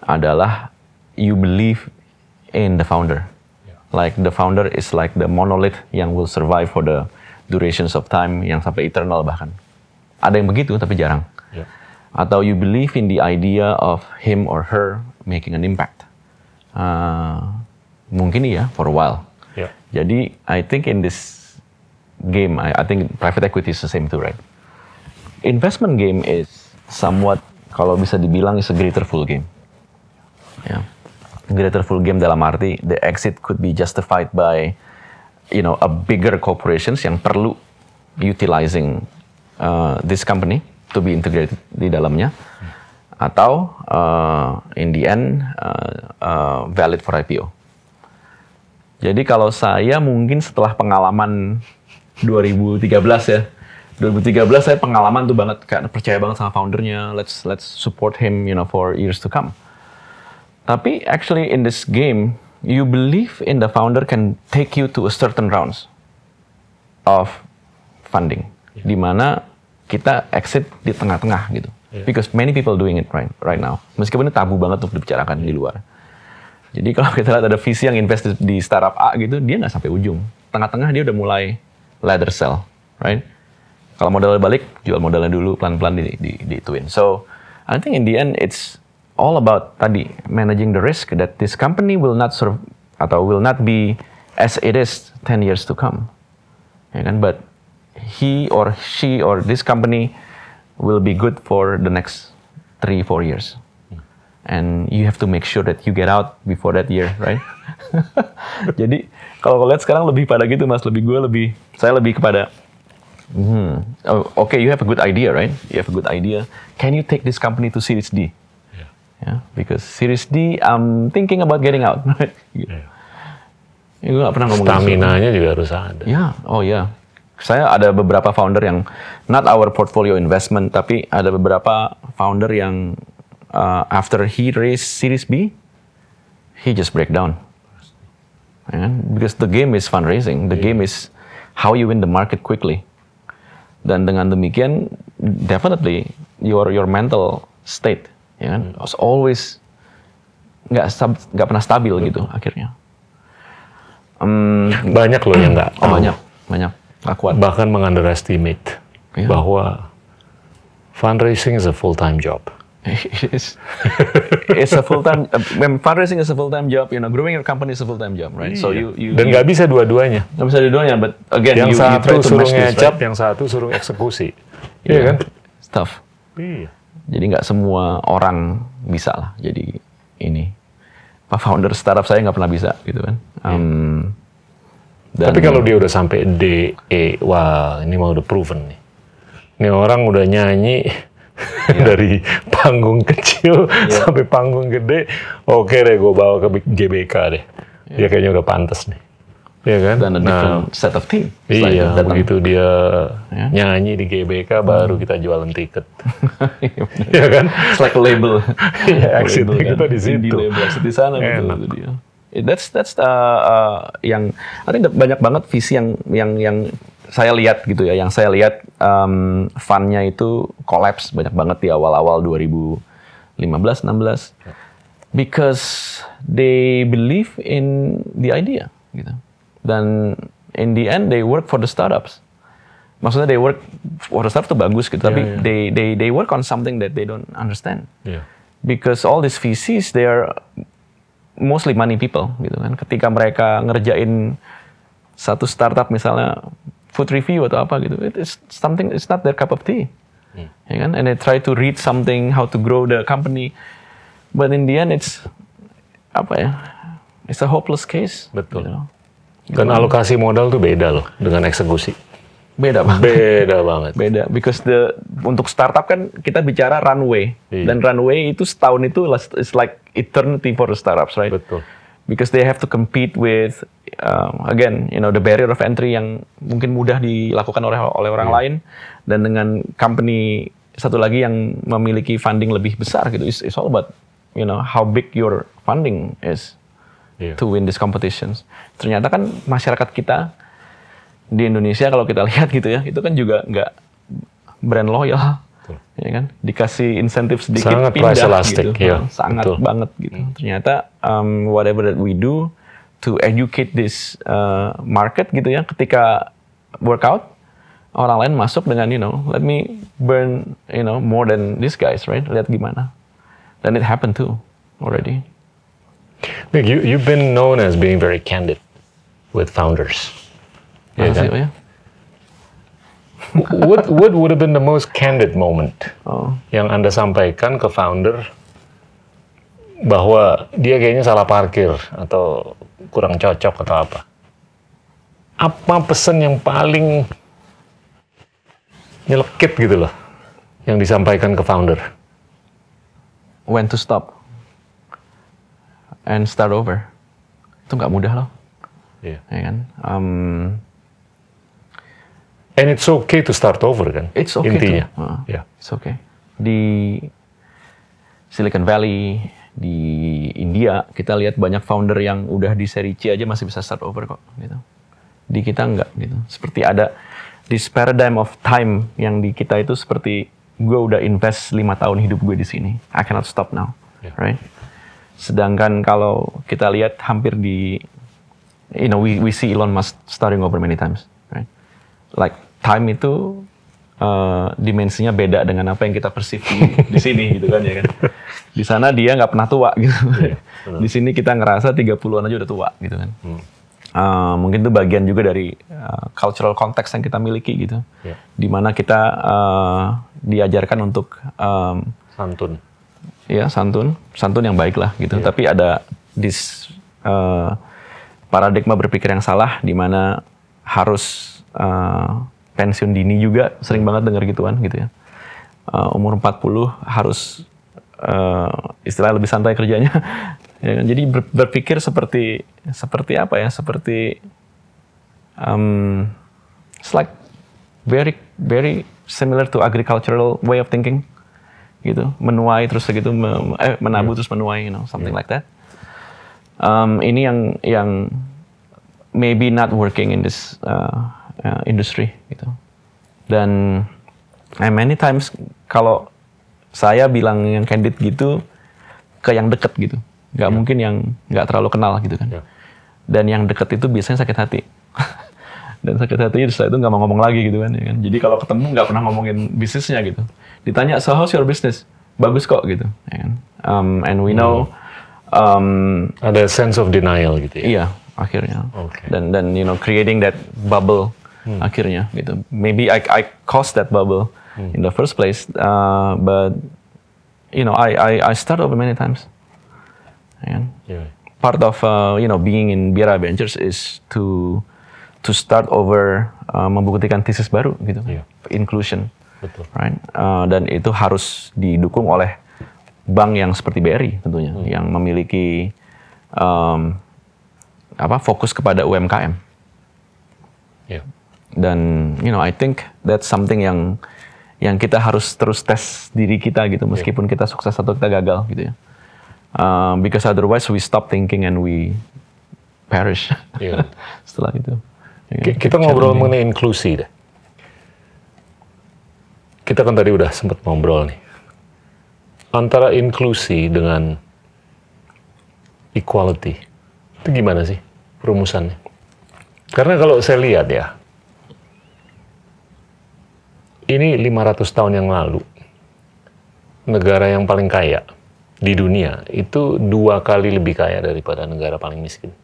adalah you believe in the founder. Like the founder is like the monolith yang will survive for the durations of time yang sampai eternal bahkan. Ada yang begitu tapi jarang. Ya. Atau you believe in the idea of him or her making an impact. Uh, mungkin iya for a while. Jadi I think in this game, I, I think private equity is the same too, right? Investment game is somewhat kalau bisa dibilang is a greater full game. Ya. Greater full game dalam arti the exit could be justified by you know a bigger corporations yang perlu utilizing uh, this company to be integrated di dalamnya atau uh, in the end uh, uh, valid for IPO. Jadi kalau saya mungkin setelah pengalaman 2013 ya. 2013 saya pengalaman tuh banget kayak percaya banget sama foundernya. Let's let's support him you know for years to come. Tapi actually in this game you believe in the founder can take you to a certain rounds of funding di mana kita exit di tengah-tengah gitu. Because many people doing it right right now. Meskipun ini tabu banget untuk dibicarakan di luar. Jadi kalau kita lihat ada visi yang invest di- di startup A gitu, dia nggak sampai ujung. Tengah-tengah dia udah mulai ladder sell, right? Kalau modalnya balik, jual modalnya dulu pelan-pelan di, di, diituin. So, I think in the end it's all about tadi managing the risk that this company will not serve atau will not be as it is 10 years to come. Ya kan? But he or she or this company will be good for the next 3 4 years and you have to make sure that you get out before that year, right? Jadi kalau kau lihat sekarang lebih pada gitu mas, lebih gue lebih, saya lebih kepada, hmm, oh, okay, you have a good idea, right? You have a good idea. Can you take this company to Series D? Ya. Yeah, because Series D, I'm thinking about getting out. Right? Ya. Ya, gue gak pernah ngomong. Stamina-nya juga harus ada. Ya, oh ya. Saya ada beberapa founder yang not our portfolio investment, tapi ada beberapa founder yang uh, after he raised Series B, he just break down. Kan? Because the game is fundraising, the game is how you win the market quickly. Dan dengan demikian, definitely your your mental state, ya kan, was always nggak nggak pernah stabil gitu akhirnya. Um, Banyak loh yang nggak oh, banyak, banyak, nggak kuat. Bahkan mengunderestimate Iya. bahwa fundraising is a full-time job. It is. it's a full time. Fundraising is a full time job, you know, growing your company is a full time job, right? So Iya. you you Dan you- nggak bisa dua-duanya. nggak bisa dua-duanya, but again, Yang you, you satu try to suruh ngecap, right? yang satu suruh eksekusi. Iya Yeah. kan? It's tough. Iya. Jadi nggak semua orang bisa lah. Jadi ini, Pak founder startup saya nggak pernah bisa gitu kan. Um, dan- Tapi kalau dia udah sampai D, E, wah ini mah udah proven nih. Ini orang udah nyanyi Iya. dari panggung kecil sampai panggung gede. Oke deh, gue bawa ke GBK deh. Dia kayaknya udah pantas nih. Iya kan? Dan Nah, set of team. iya, itu datang. begitu dia Ya. nyanyi di GBK, baru kita jualan tiket. Iya kan? It's like a label. Iya, exitnya Label kita di situ. label exit di sana Enak. itu dia. Eh, That's that's uh, uh, yang I think banyak banget visi yang yang yang saya lihat gitu ya. Yang saya lihat um, fund-nya itu collapse banyak banget di awal-awal 2015 16 because they believe in the idea gitu. Dan in the end they work for the startups. Maksudnya they work for the startup itu bagus gitu, tapi iya. they they they work on something that they don't understand Iya. because all these VCs they are mostly money people gitu kan. Ketika mereka ngerjain satu startup misalnya food review atau apa gitu, it is something it's not their cup of tea. Ya kan? And they try to read something how to grow the company. But in the end it's apa ya? It's a hopeless case. Betul. gitu. Dan alokasi modal tuh beda loh dengan eksekusi. Beda banget. Beda banget. Beda, because the untuk startup kan kita bicara runway Iya. dan runway itu setahun itu it's like eternity for the startups, right? Betul. Because they have to compete with um, again, you know, the barrier of entry yang mungkin mudah dilakukan oleh oleh orang Iya. lain dan dengan company satu lagi yang memiliki funding lebih besar gitu. It's, all about you know how big your funding is Iya. to win these competitions. Ternyata kan masyarakat kita di Indonesia kalau kita lihat gitu ya, itu kan juga nggak brand loyal, ya kan? Dikasih insentif sedikit Sangat pindah price elastic, gitu, ya, sangat betul. banget gitu. Ternyata um, whatever that we do to educate this uh, market gitu ya, ketika workout orang lain masuk dengan you know, let me burn you know more than these guys, right? Lihat gimana. Dan it happened too already. Nick, you, you've been known as being very candid with founders. Makasih, kan? oh ya. What, what would have been the most candid moment Oh. yang Anda sampaikan ke founder bahwa dia kayaknya salah parkir atau kurang cocok atau apa? Apa pesan yang paling nyelekit gitu loh yang disampaikan ke founder? when to stop and start over. Itu nggak mudah loh, Iya. ya kan? Um, And it's okay to start over kan? It's okay Intinya. to. uh, Ya. It's okay. Di Silicon Valley, di India, kita lihat banyak founder yang udah di seri C aja masih bisa start over kok. Gitu. Di kita nggak gitu. Seperti ada this paradigm of time yang di kita itu seperti gue udah invest lima tahun hidup gue di sini. I cannot stop now, Yeah. right? Sedangkan kalau kita lihat hampir di, you know, we, we see Elon Musk starting over many times, right? Like time itu uh, dimensinya beda dengan apa yang kita perceive di, di sini gitu kan ya kan. Di sana dia nggak pernah tua gitu. di sini kita ngerasa 30-an aja udah tua gitu kan. Uh, mungkin itu bagian juga dari uh, cultural context yang kita miliki gitu. Ya. Di mana kita uh, diajarkan untuk um, Santun. ya santun, santun yang baik lah gitu. Tapi ada dis uh, paradigma berpikir yang salah di mana harus uh, pensiun dini juga sering banget dengar gituan gitu ya. Uh, umur 40 harus uh, istilah lebih santai kerjanya. ya kan? Jadi ber- berpikir seperti seperti apa ya? Seperti um, it's like very very similar to agricultural way of thinking gitu menuai terus gitu me- eh, menabuh terus menuai you know something like that um, ini yang yang maybe not working in this uh, uh, industry gitu Dan and many times kalau saya bilang yang candid gitu ke yang deket gitu, nggak mungkin yang nggak terlalu kenal gitu kan. Ya. Dan yang deket itu biasanya sakit hati. Dan sakit hatinya setelah itu nggak mau ngomong lagi gitu kan. Ya kan? Jadi kalau ketemu nggak pernah ngomongin bisnisnya gitu. Ditanya, so how's your business? Bagus kok gitu. Ya kan? Um, and we know, um, Ada sense of denial gitu ya. iya akhirnya. Oke. Dan dan you know creating that bubble akhirnya gitu. Maybe I I caused that bubble in the first place, uh, but you know I I I start over many times. Kan? Iya. part of uh, you know being in BRI Ventures is to to start over uh, membuktikan tesis baru gitu Iya. inclusion Betul. right Uh, dan itu harus didukung oleh bank yang seperti BRI tentunya yang memiliki um, apa fokus kepada UMKM Iya. Dan you know I think that's something yang yang kita harus terus tes diri kita gitu meskipun kita sukses atau kita gagal gitu ya Um, because otherwise we stop thinking and we perish Iya. setelah itu? Ki- Kita ngobrol mengenai inklusi deh. Kita kan tadi udah sempat ngobrol nih. Antara inklusi dengan equality. Itu gimana sih rumusannya? Karena kalau saya lihat ya, ini 500 tahun yang lalu, negara yang paling kaya di dunia itu dua kali lebih kaya daripada negara paling miskin.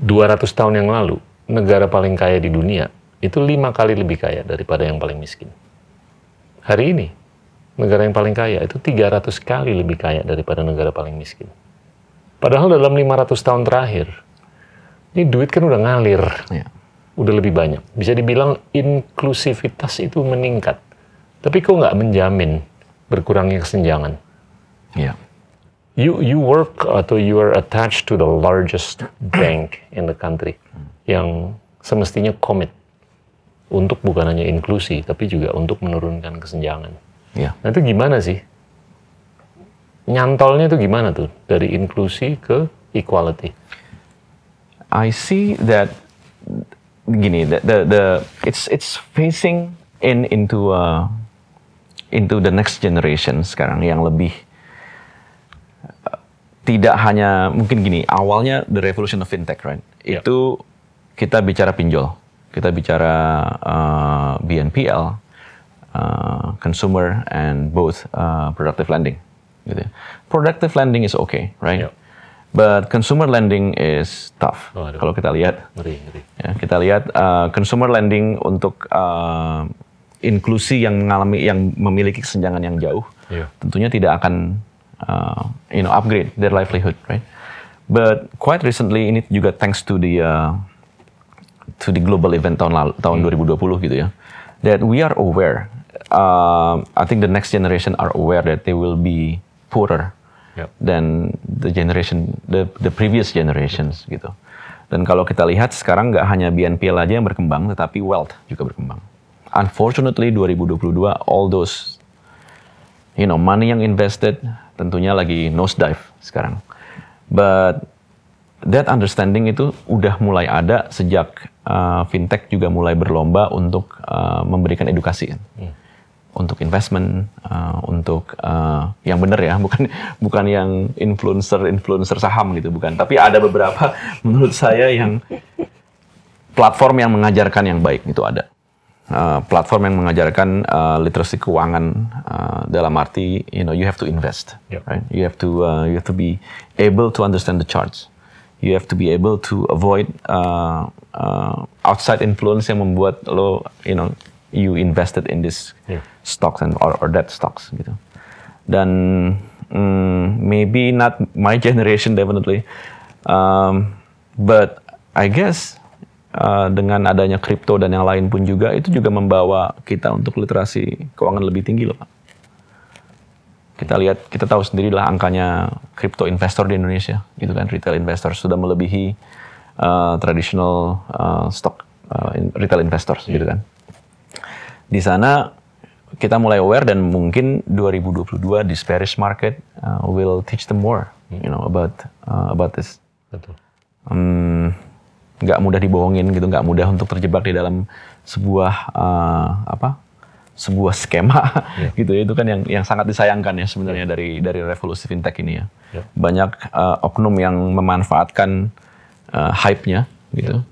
200 tahun yang lalu, negara paling kaya di dunia itu lima kali lebih kaya daripada yang paling miskin. Hari ini, negara yang paling kaya itu 300 kali lebih kaya daripada negara paling miskin. Padahal dalam 500 tahun terakhir, ini duit kan udah ngalir, Ya. Udah lebih banyak. Bisa dibilang inklusivitas itu meningkat. Tapi kok nggak menjamin berkurangnya kesenjangan? Ya. You you work atau you are attached to the largest bank in the country yang semestinya komit untuk bukan hanya inklusi tapi juga untuk menurunkan kesenjangan. Ya. Nah itu gimana sih? Nyantolnya itu gimana tuh dari inklusi ke equality? I see that gini the the, the it's it's facing in into uh, into the next generation sekarang yang lebih uh, tidak hanya mungkin gini awalnya the revolution of fintech right Ya. itu kita bicara pinjol kita bicara uh, BNPL uh, consumer and both uh, productive lending gitu ya. productive lending is okay right Ya. But consumer lending is tough Waduh. kalau kita lihat Ngeri, ngeri. Ya, kita lihat uh, consumer lending untuk uh, inklusi yang mengalami yang memiliki kesenjangan yang jauh, Iya. tentunya tidak akan uh, you know upgrade their livelihood, right? But quite recently ini juga thanks to the uh, to the global event tahun lalu, tahun 2020 gitu ya, that we are aware. Uh, I think the next generation are aware that they will be poorer Yep. than the generation the the previous generations gitu. Dan kalau kita lihat sekarang nggak hanya BNPL aja yang berkembang, tetapi wealth juga berkembang. Unfortunately 2022 all those you know money yang invested tentunya lagi nosedive sekarang. But that understanding itu udah mulai ada sejak uh, fintech juga mulai berlomba untuk uh, memberikan edukasi kan. Untuk investment, uh, untuk uh, yang benar ya, bukan bukan yang influencer influencer saham gitu, bukan. Tapi ada beberapa menurut saya yang platform yang mengajarkan yang baik itu ada. Uh, platform yang mengajarkan uh, literasi keuangan uh, dalam arti you know you have to invest Yep. right you have to uh, you have to be able to understand the charts you have to be able to avoid uh, uh, outside influence yang membuat lo you know you invested in this Yeah. stocks and or, or that stocks gitu. Dan mm, maybe not my generation definitely. Um, but I guess uh, dengan adanya kripto dan yang lain pun juga itu juga membawa kita untuk literasi keuangan lebih tinggi loh pak. Kita lihat kita tahu sendiri lah angkanya kripto investor di Indonesia gitu kan. Retail investor sudah melebihi uh, traditional uh, stock uh, in- retail investors gitu kan di sana kita mulai aware dan mungkin 2022 di Spanish market uh, will teach them more you know about uh, about this. Betul. Hmm, nggak mudah dibohongin gitu, nggak mudah untuk terjebak di dalam sebuah uh, apa sebuah skema. Gitu ya itu kan yang yang sangat disayangkan ya sebenarnya dari dari revolusi fintech ini ya. Ya. banyak uh, oknum yang memanfaatkan uh, hype-nya gitu.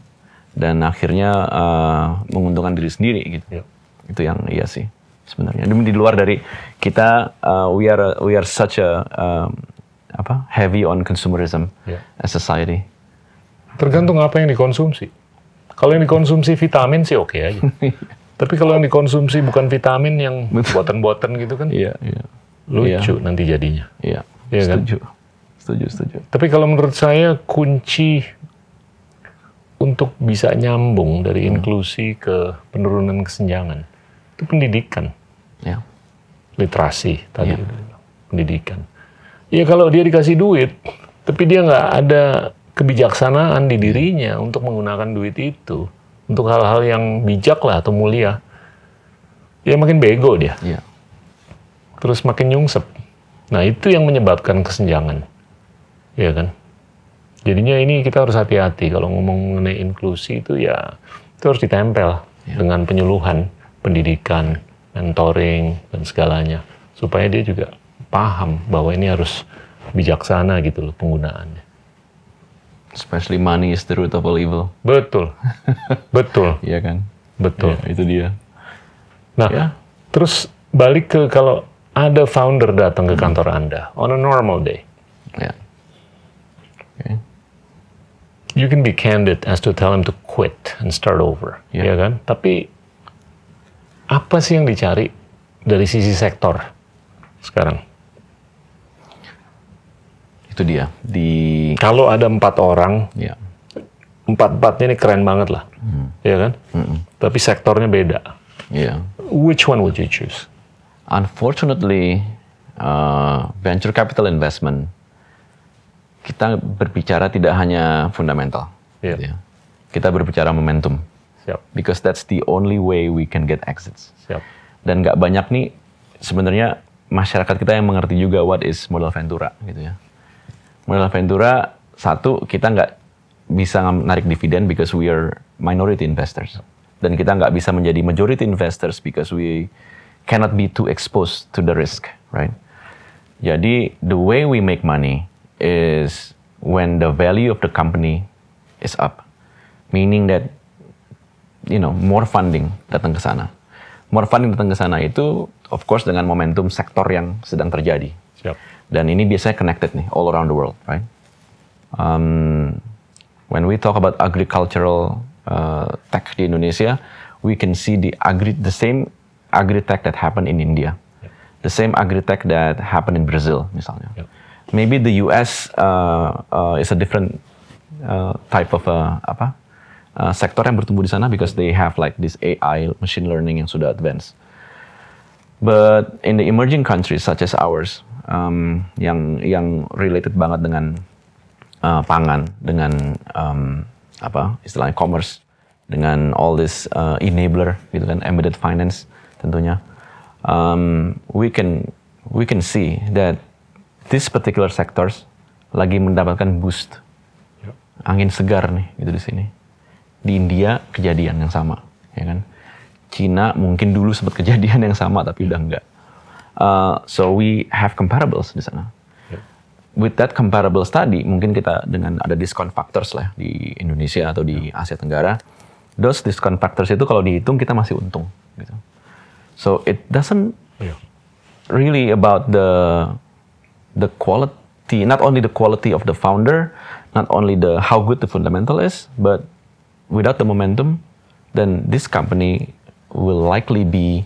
Dan akhirnya uh, menguntungkan diri sendiri gitu. Ya. Itu yang iya sih sebenarnya Demi di luar dari kita uh, we are we are such a um, apa heavy on consumerism Ya. as society Tergantung apa yang dikonsumsi. Kalau yang dikonsumsi vitamin sih oke aja. Tapi kalau yang dikonsumsi bukan vitamin yang buatan-buatan gitu kan iya iya lucu nanti jadinya. iya Iya kan? setuju setuju setuju Tapi kalau menurut saya kunci untuk bisa nyambung dari inklusi ke penurunan kesenjangan itu pendidikan, ya. Literasi tadi bilang, pendidikan. Ya kalau dia dikasih duit, tapi dia nggak ada kebijaksanaan di dirinya untuk menggunakan duit itu. Untuk hal-hal yang bijak lah atau mulia, ya makin bego dia, iya terus makin nyungsep. Nah itu yang menyebabkan kesenjangan, ya kan? Jadinya ini kita harus hati-hati. Kalau ngomong mengenai inklusi itu ya itu harus ditempel dengan penyuluhan, pendidikan, mentoring dan segalanya supaya dia juga paham bahwa ini harus bijaksana gitu loh penggunaannya. especially money is the root of all evil Betul, betul, iya kan betul. Ya, itu dia Nah, Ya. terus balik ke kalau ada founder datang ke kantor Anda on a normal day, ya Oke. you can be candid as to tell him to quit and start over, Ya. ya kan? Tapi apa sih yang dicari dari sisi sektor sekarang? itu dia di Kalau ada empat orang, ya empat-empatnya ini keren banget lah, ya kan? Tapi sektornya beda. ya Which one would you choose? unfortunately uh, venture capital investment kita berbicara tidak hanya fundamental gitu ya. kita berbicara momentum Siap, because that's the only way we can get exits siap. dan nggak banyak nih sebenarnya masyarakat kita yang mengerti juga what is modal ventura gitu ya. Modal ventura satu kita nggak bisa narik dividen because we are minority investors dan kita nggak bisa menjadi majority investors because we cannot be too exposed to the risk, right? Jadi the way we make money is when the value of the company is up, meaning that you know more funding datang ke sana. More funding datang ke sana itu of course dengan momentum sektor yang sedang terjadi. Siap. Dan ini biasanya connected nih all around the world, right? Um, when we talk about agricultural uh, tech di Indonesia, we can see the agri the same agri-tech that happened in India, the same agri-tech that happened in Brazil, misalnya. Yep. Maybe the US uh, uh, is a different uh, type of uh, apa uh, sektor yang bertumbuh di sana because they have like this AI machine learning yang sudah advance. But in the emerging countries such as ours, um, yang yang related banget dengan uh, pangan, dengan um, apa istilahnya commerce, dengan all this uh, enabler gitu kan, embedded finance tentunya, um, we can we can see that this particular sectors lagi mendapatkan boost Yep. angin segar nih gitu di sini. Di India kejadian yang sama, ya kan? Cina mungkin dulu sempat kejadian yang sama tapi udah enggak. Uh, so we have comparables di sana. Yep. With that comparables tadi, mungkin kita dengan ada discount factors lah di Indonesia atau di Asia Tenggara. Those discount factors itu kalau dihitung kita masih untung. Gitu. So it doesn't Iya. really about the the quality, not only the quality of the founder, not only the how good the fundamental is, but without the momentum, then this company will likely be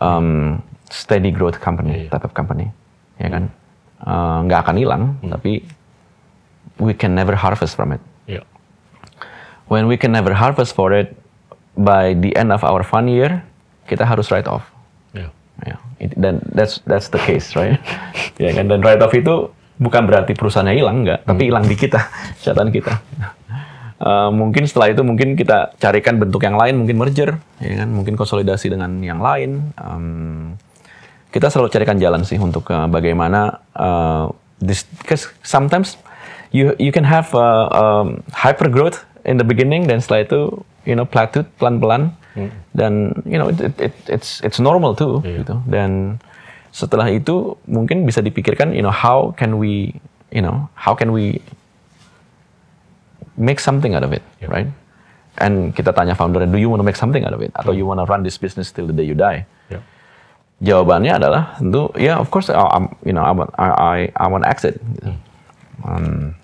um, steady growth company Iya. type of company, ya kan? Uh, nggak akan hilang, tapi we can never harvest from it. Iya. When we can never harvest for it, by the end of our fund year, kita harus write off. Iya. Ya, it- dan that's that's the case, right? ya kan dan write off itu bukan berarti perusahaannya hilang enggak, tapi hilang di kita, catatan kita. Eh, mungkin setelah itu mungkin kita carikan bentuk yang lain, mungkin merger, ya kan, mungkin konsolidasi dengan yang lain. Em, kita selalu carikan jalan sih untuk eh, bagaimana uh, this, because sometimes you you can have uh, um, hyper growth in the beginning dan setelah itu you know plateau pelan-pelan. Dan you know it, it, it, it's it's normal too gitu. Dan setelah itu mungkin bisa dipikirkan you know how can we you know how can we make something out of it right and kita tanya founder do you want to make something out of it atau you want to run this business till the day you die Ya. jawabannya adalah tentu ya of course I, I'm, you know I want I I, I want exit gitu. Um,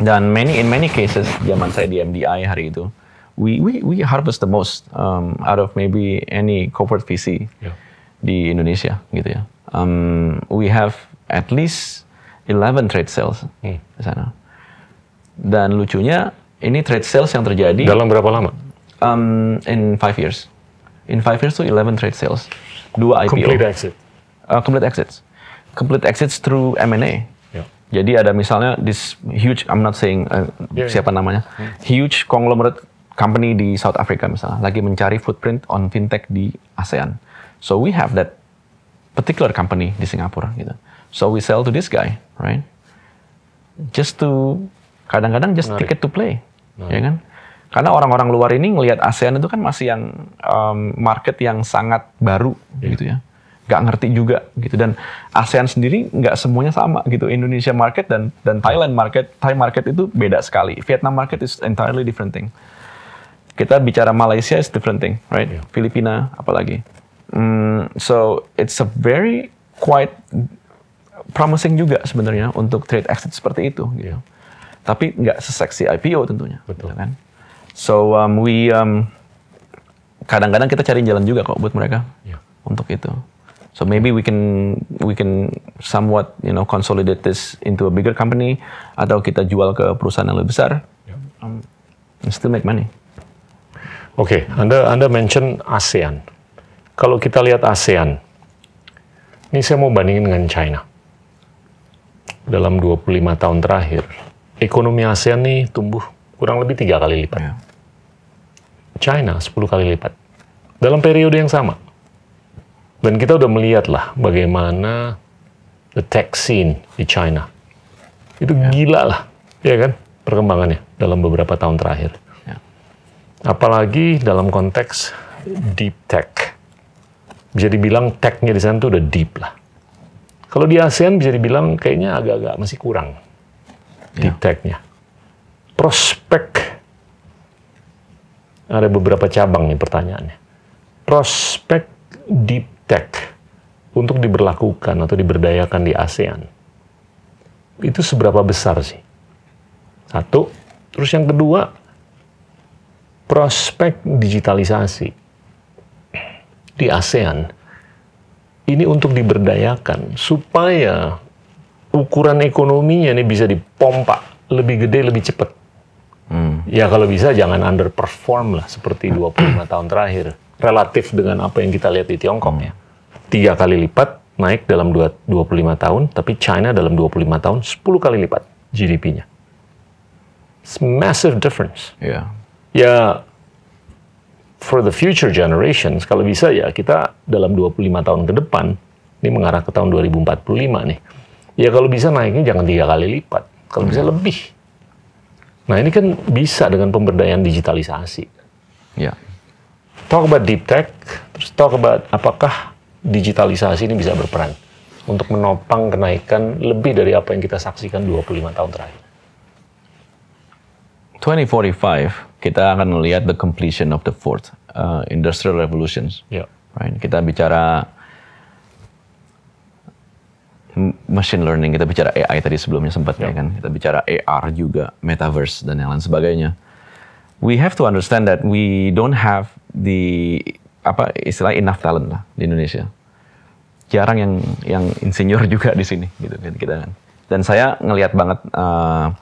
dan many in many cases zaman saya di MDI hari itu we we we harvest the most um, out of maybe any corporate VC Ya. di Indonesia gitu ya. Um, we have at least 11 trade sales di sana. Dan lucunya ini trade sales yang terjadi Dalam berapa lama? um, in five years. In five years tuh 11 trade sales, dua IPO. Complete exit. Uh, complete exits. Complete exits through M&A. Ya. Jadi ada misalnya this huge, I'm not saying uh, Yeah, siapa namanya, huge conglomerate company di South Africa misalnya, lagi mencari footprint on fintech di ASEAN. So we have that particular company di Singapura gitu. So we sell to this guy, right? Just to kadang-kadang just Menarik. ticket to play, ya kan? Karena orang-orang luar ini ngelihat ASEAN itu kan masih yang um, market yang sangat baru gitu ya, nggak ngerti juga gitu. Dan ASEAN sendiri nggak semuanya sama gitu. Indonesia market dan dan Thailand market, Thai market itu beda sekali. Vietnam market is entirely different thing. Kita bicara Malaysia is different thing, right? Yeah. Filipina apalagi. Mm, so it's a very quite promising juga sebenarnya untuk trade exit seperti itu. Gitu. Iya. Tapi nggak seseksi IPO tentunya. Betul. gitu kan? So um, we um, kadang-kadang kita cari jalan juga kok buat mereka Ya. untuk itu. So maybe we can we can somewhat you know consolidate this into a bigger company atau kita jual ke perusahaan yang lebih besar Ya. um, and still make money. Oke, Anda Anda mention ASEAN. Kalau kita lihat ASEAN, ini saya mau bandingin dengan China. Dalam 25 tahun terakhir, ekonomi ASEAN nih tumbuh kurang lebih tiga kali lipat. Ya. China 10 kali lipat. Dalam periode yang sama. Dan kita udah melihat lah bagaimana the tech scene di China. Itu gila lah, ya kan? Perkembangannya dalam beberapa tahun terakhir. Ya. Apalagi dalam konteks deep tech. Bisa dibilang tech-nya di sana tuh udah deep lah. Kalau di ASEAN bisa dibilang kayaknya agak-agak masih kurang deep tech-nya. Prospek ada beberapa cabang nih pertanyaannya. Prospek deep tech untuk diberlakukan atau diberdayakan di ASEAN itu seberapa besar sih? Satu. Terus yang kedua, prospek digitalisasi di ASEAN ini untuk diberdayakan supaya ukuran ekonominya ini bisa dipompa lebih gede, lebih cepat. Ya kalau bisa jangan underperform lah seperti 25 tahun terakhir. Relatif dengan apa yang kita lihat di Tiongkok ya. Tiga kali lipat naik dalam dua- 25 tahun, tapi China dalam 25 tahun 10 kali lipat GDP-nya. It's massive difference. Ya. Ya for the future generations, kalau bisa ya kita dalam 25 tahun ke depan, ini mengarah ke tahun 2045 nih. Ya kalau bisa naiknya jangan tiga kali lipat, kalau bisa lebih. Nah ini kan bisa dengan pemberdayaan digitalisasi. Ya. Talk about deep tech, terus talk about apakah digitalisasi ini bisa berperan untuk menopang kenaikan lebih dari apa yang kita saksikan 25 tahun terakhir. 2045 kita akan melihat the completion of the fourth uh, industrial revolutions. Ya. Right? Kita bicara machine learning, kita bicara AI tadi sebelumnya sempat ya kan. Kita bicara AR juga, metaverse dan yang lain sebagainya. We have to understand that we don't have the apa istilah enough talent lah di Indonesia. Jarang yang yang insinyur juga di sini gitu kan kita kan. Dan saya ngelihat banget uh,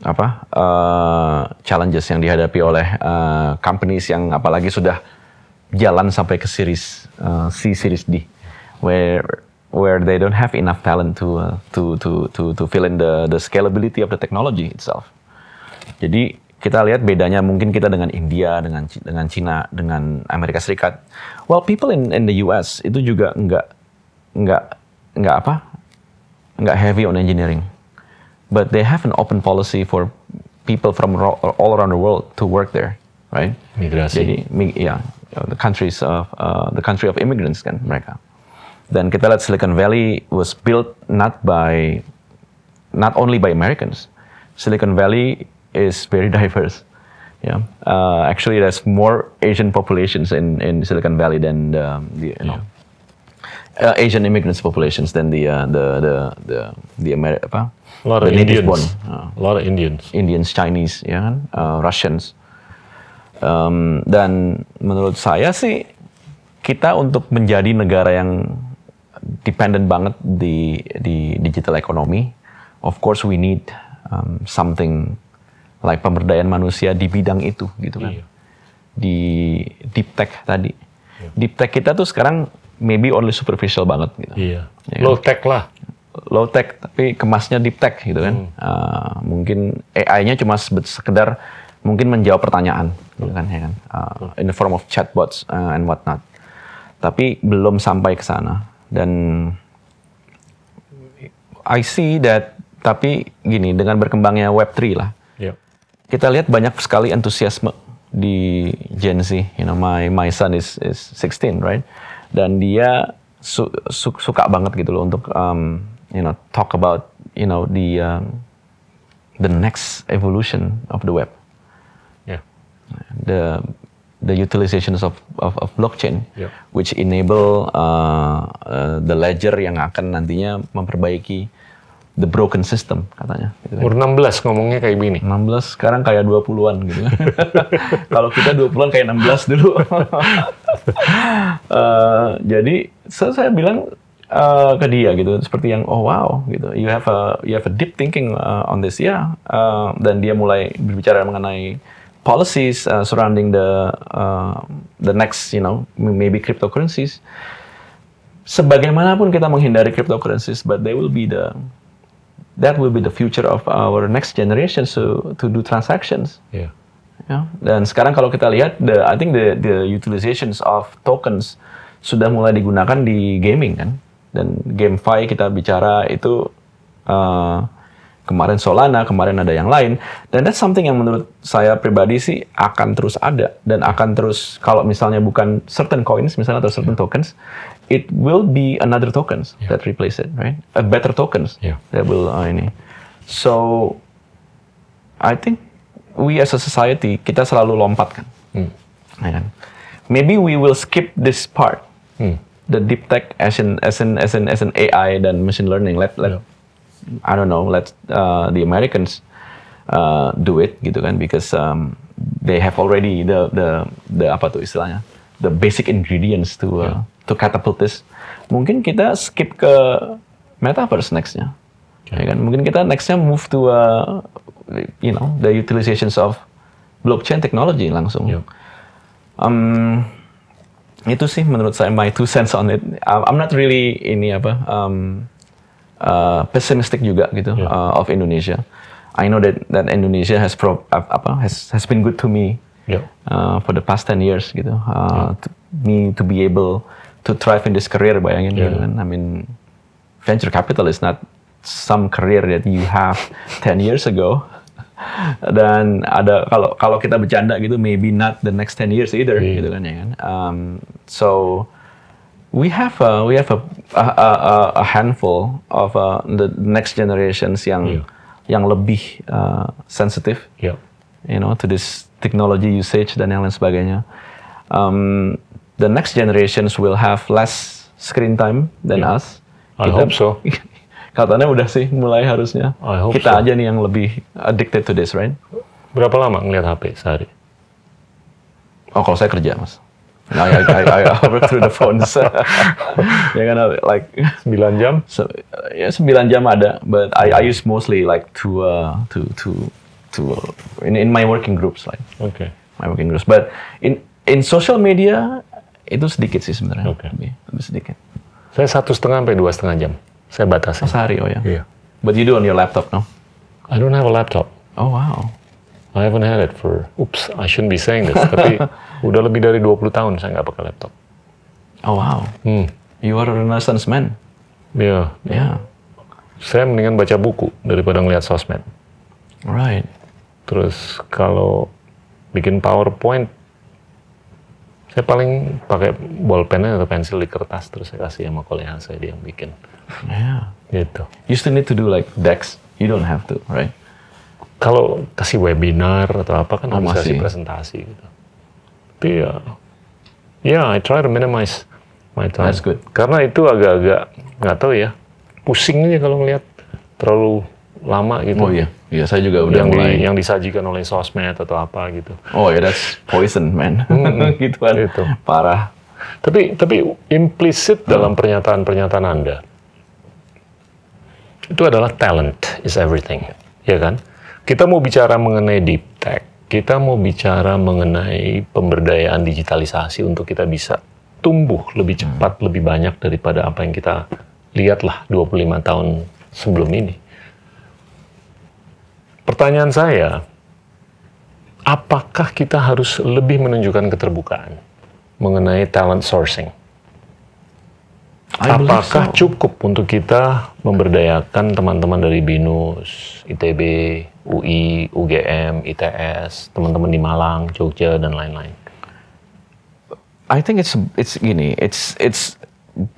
apa uh, challenges yang dihadapi oleh uh, companies yang apalagi sudah jalan sampai ke series uh, C series D where where they don't have enough talent to uh, to to to to fill in the the scalability of the technology itself. Jadi kita lihat bedanya mungkin kita dengan India, dengan dengan Cina, dengan Amerika Serikat. Well, people in in the US itu juga nggak nggak nggak apa nggak heavy on engineering, but they have an open policy for people from ro- all around the world to work there, right? Migrasi. Jadi, ya, the countries of uh, the country of immigrants kan mereka. Dan kita lihat Silicon Valley was built not by not only by Americans. Silicon Valley is very diverse. Yeah, uh, actually, there's more Asian populations in, in Silicon Valley than the, the you know uh, Asian immigrants populations than the uh, the the the the Ameri- apa? a lot of the native Indians. born. Uh, A lot of Indians. Indians, Chinese, ya kan, uh, Russians. Um, dan menurut saya sih kita untuk menjadi negara yang dependent banget di di digital economy, of course we need um, something like pemberdayaan manusia di bidang itu, gitu kan. Iya. Di deep tech tadi, deep tech kita tuh sekarang maybe only superficial banget, gitu Iya. Ya kan? Low tech lah. low tech tapi kemasnya deep tech gitu kan. Uh, mungkin AI-nya cuma sekedar mungkin menjawab pertanyaan gitu kan ya kan. Uh, in the form of chatbots uh, and whatnot. Tapi belum sampai ke sana dan I see that tapi gini dengan berkembangnya Web3 lah Iya. kita lihat banyak sekali antusiasme di Gen Z. You know, my my son is is 16, right? Dan dia su- su- suka banget gitu loh untuk um, you know talk about you know the um, the next evolution of the web, Iya. the the utilizations of of, of blockchain, Yep. which enable uh, uh, the ledger yang akan nantinya memperbaiki the broken system katanya. Gitu kan. Umur 16 ngomongnya kayak gini. 16 sekarang kayak 20-an gitu. Kalau kita 20-an kayak 16 dulu. Eh, jadi so, saya bilang eh, ke dia gitu seperti yang oh wow gitu. You have a you have a deep thinking uh, on this ya. Eh, dan dia mulai berbicara mengenai policies uh, surrounding the uh, the next you know maybe cryptocurrencies. Sebagaimanapun kita menghindari cryptocurrencies, but they will be the that will be the future of our next generation to to do transactions. Iya. Ya. Dan sekarang kalau kita lihat, the, I think the the utilizations of tokens sudah mulai digunakan di gaming kan. Dan GameFi kita bicara itu uh, kemarin Solana, kemarin ada yang lain. Dan that's something yang menurut saya pribadi sih akan terus ada dan akan terus kalau misalnya bukan certain coins misalnya atau certain tokens, it will be another tokens that replace it, right? A better tokens Yeah. that will uh, ini. So I think we as a society kita selalu lompat kan. Hmm. Ya kan? Maybe we will skip this part. Hmm. The deep tech as in as in as in as in AI dan machine learning. Let let Yeah. I don't know. Let uh, the Americans uh, do it gitu kan because um, they have already the the the apa tuh istilahnya the basic ingredients to uh, to catapult this. Mungkin kita skip ke metaverse nextnya. Ya kan? Mungkin kita nextnya move to uh, you know the utilizations of blockchain technology langsung. Yeah. Um, itu sih menurut saya my two cents on it. I'm I'm not really ini apa um, uh, pessimistic juga gitu Yeah. uh, of Indonesia. I know that that Indonesia has pro, ap- apa has has been good to me Iya. uh, for the past 10 years gitu. Uh, to me to be able to thrive in this career bayangin gitu Yeah. kan. I mean venture capital is not some career that you have 10 years ago. Dan ada kalau kalau kita bercanda gitu maybe not the next 10 years either Iya. gitu kan ya kan. Um, so we have a, we have a a, a- a handful of uh, the next generations yang Iya. yang lebih uh, sensitif Iya. you know, to this technology usage dan yang lain sebagainya. Um, the next generations will have less screen time than Yeah. us. I hope so. Katanya udah sih mulai harusnya. I hope Kita so. aja nih yang lebih addicted to this, right? Berapa lama ngeliat HP sehari? Oh, kalau saya kerja, mas. Nah, I, I, I, work through the phones. ya kan, like 9 jam? So, ya 9 jam ada, but I, I use mostly like to uh, to to to in, in my working groups like Oke. my working groups. But in in social media itu sedikit sih sebenarnya, Oke. lebih, lebih sedikit. Saya satu setengah sampai dua setengah jam. Saya batasi. Sehari oh ya. Iya. But you do on your laptop, no? I don't have a laptop. Oh wow. I haven't had it for, oops, I shouldn't be saying this, tapi udah lebih dari 20 tahun saya nggak pakai laptop. Oh wow. Hmm, You are a renaissance man. iya. Yeah. Saya mendingan baca buku daripada ngeliat sosmed. Right. Terus kalau bikin PowerPoint, saya paling pakai bolpen atau pensil di kertas terus saya kasih sama kolega saya dia yang bikin. Yeah. Gitu. You still need to do like decks. You don't have to, right? Kalau kasih webinar atau apa kan Oh, harus kasih presentasi gitu. Tapi ya, ya I try to minimize my time. That's good. Karena itu agak-agak nggak tahu ya, pusing aja kalau ngelihat terlalu lama gitu. Oh iya, iya saya juga udah yang, mulai. di, yang disajikan oleh sosmed atau apa gitu. Oh ya, that's poison, man. gitu kan. Gitu. Parah. Tapi tapi implisit dalam pernyataan-pernyataan Anda itu adalah talent is everything, ya kan? Kita mau bicara mengenai deep tech, kita mau bicara mengenai pemberdayaan digitalisasi untuk kita bisa tumbuh lebih cepat, lebih banyak daripada apa yang kita lihatlah 25 tahun sebelum ini. Pertanyaan saya, apakah kita harus lebih menunjukkan keterbukaan mengenai talent sourcing? I Apakah so. cukup untuk kita memberdayakan teman-teman dari BINUS, ITB, UI, UGM, ITS, teman-teman di Malang, Jogja, dan lain-lain? I think it's it's gini, it's it's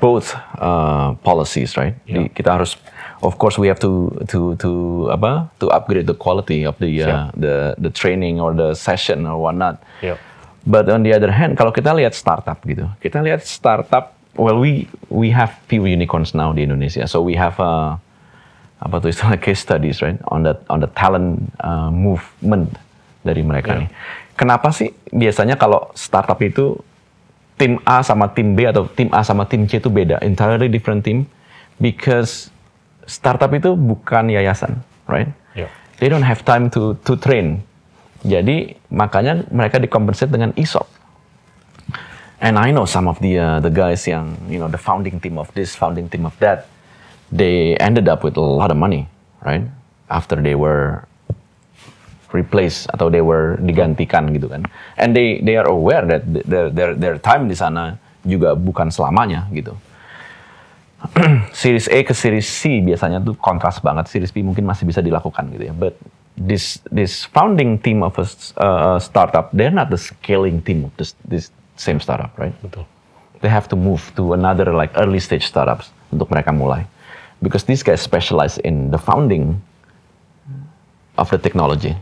both uh, policies, right? Di- kita harus, of course, we have to to to apa? To upgrade the quality of the uh, the the training or the session or whatnot. Yep. But on the other hand, kalau kita lihat startup gitu, kita lihat startup. Well, we we have few unicorns now di Indonesia, so we have uh, apa tuh istilah case studies, right? On the on the talent uh, movement dari mereka nih. Kenapa sih biasanya kalau startup itu tim A sama tim B atau tim A sama tim C itu beda, entirely different team, because startup itu bukan yayasan, right? Yep. They don't have time to to train. Jadi makanya mereka dikompensate dengan ESOP. And I know some of the uh, the guys yang you know the founding team of this, founding team of that, they ended up with a lot of money, right? After they were replaced atau they were digantikan gitu kan. And they they are aware that their their their time di sana juga bukan selamanya gitu. series A ke series C biasanya tuh kontras banget. Series B mungkin masih bisa dilakukan gitu ya. But this this founding team of a, uh, startup, they're not the scaling team of this this same startup, right? Betul. They have to move to another like early stage startups untuk mereka mulai. Because these guys specialize in the founding of the technology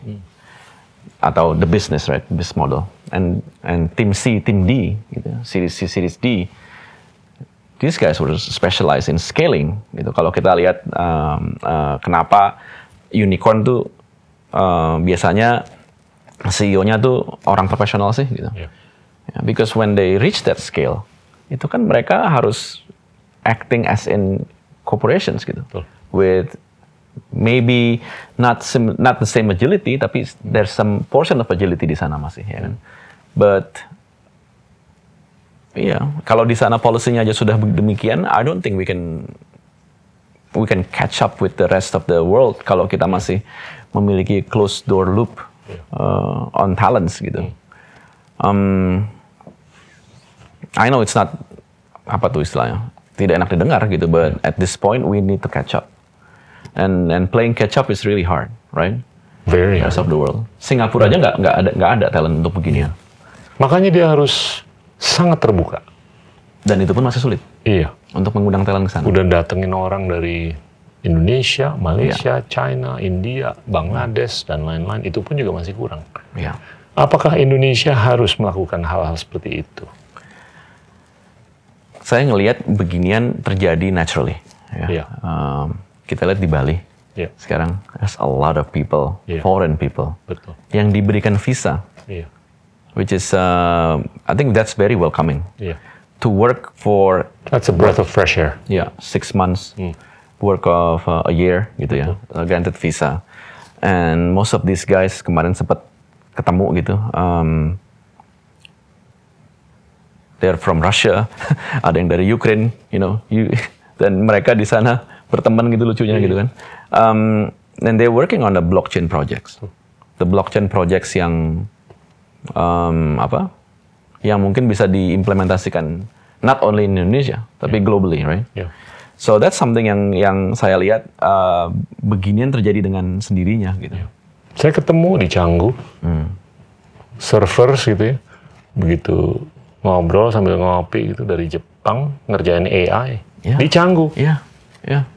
atau the business, right? Business model. And and team C, team D, gitu, series C, series D, these guys were specialized in scaling. Gitu. Kalau kita lihat um, uh, kenapa unicorn tuh uh, biasanya CEO-nya tuh orang profesional sih, gitu. Yeah. Ya, because when they reach that scale, itu kan mereka harus acting as in corporations gitu, Betul. with maybe not sim- not the same agility, tapi there's some portion of agility di sana masih ya kan. But Iya, kalau di sana policy-nya aja sudah demikian, I don't think we can we can catch up with the rest of the world kalau kita masih memiliki closed door loop uh, on talents gitu. Um, I know it's not apa tuh istilahnya tidak enak didengar gitu, but at this point we need to catch up. And and playing catch up is really hard, right? Very Rest of the world. Singapura aja nggak nggak ada nggak ada talent untuk beginian. Makanya dia harus sangat terbuka. Dan itu pun masih sulit Iya. untuk mengundang talent ke sana. Udah datengin orang dari Indonesia, Malaysia, China, India, Bangladesh, dan lain-lain. Itu pun juga masih kurang. Ya. Apakah Indonesia harus melakukan hal-hal seperti itu? Saya ngelihat beginian terjadi naturally. Ya. Iya. Um, kita lihat di Bali Iya, sekarang there's a lot of people, Iya. foreign people, betul. yang diberikan visa, Iya, which is uh, I think that's very welcoming iya. to work for That's a breath of fresh air. yeah six months, Hmm. work of uh, a year gitu ya, uh, granted visa, and most of these guys kemarin sempat ketemu gitu. Um, they're from Russia, ada yang dari Ukraine, you know, you, dan mereka di sana berteman gitu lucunya gitu kan. Um, and they're working on the blockchain projects, the blockchain projects yang um, apa, yang mungkin bisa diimplementasikan not only in Indonesia tapi globally, right? Iya. So that's something yang yang saya lihat uh, beginian terjadi dengan sendirinya gitu. Saya ketemu di Canggu, Hmm. servers gitu ya, begitu ngobrol sambil ngopi gitu dari Jepang ngerjain AI Ya. di Canggu, Iya, iya,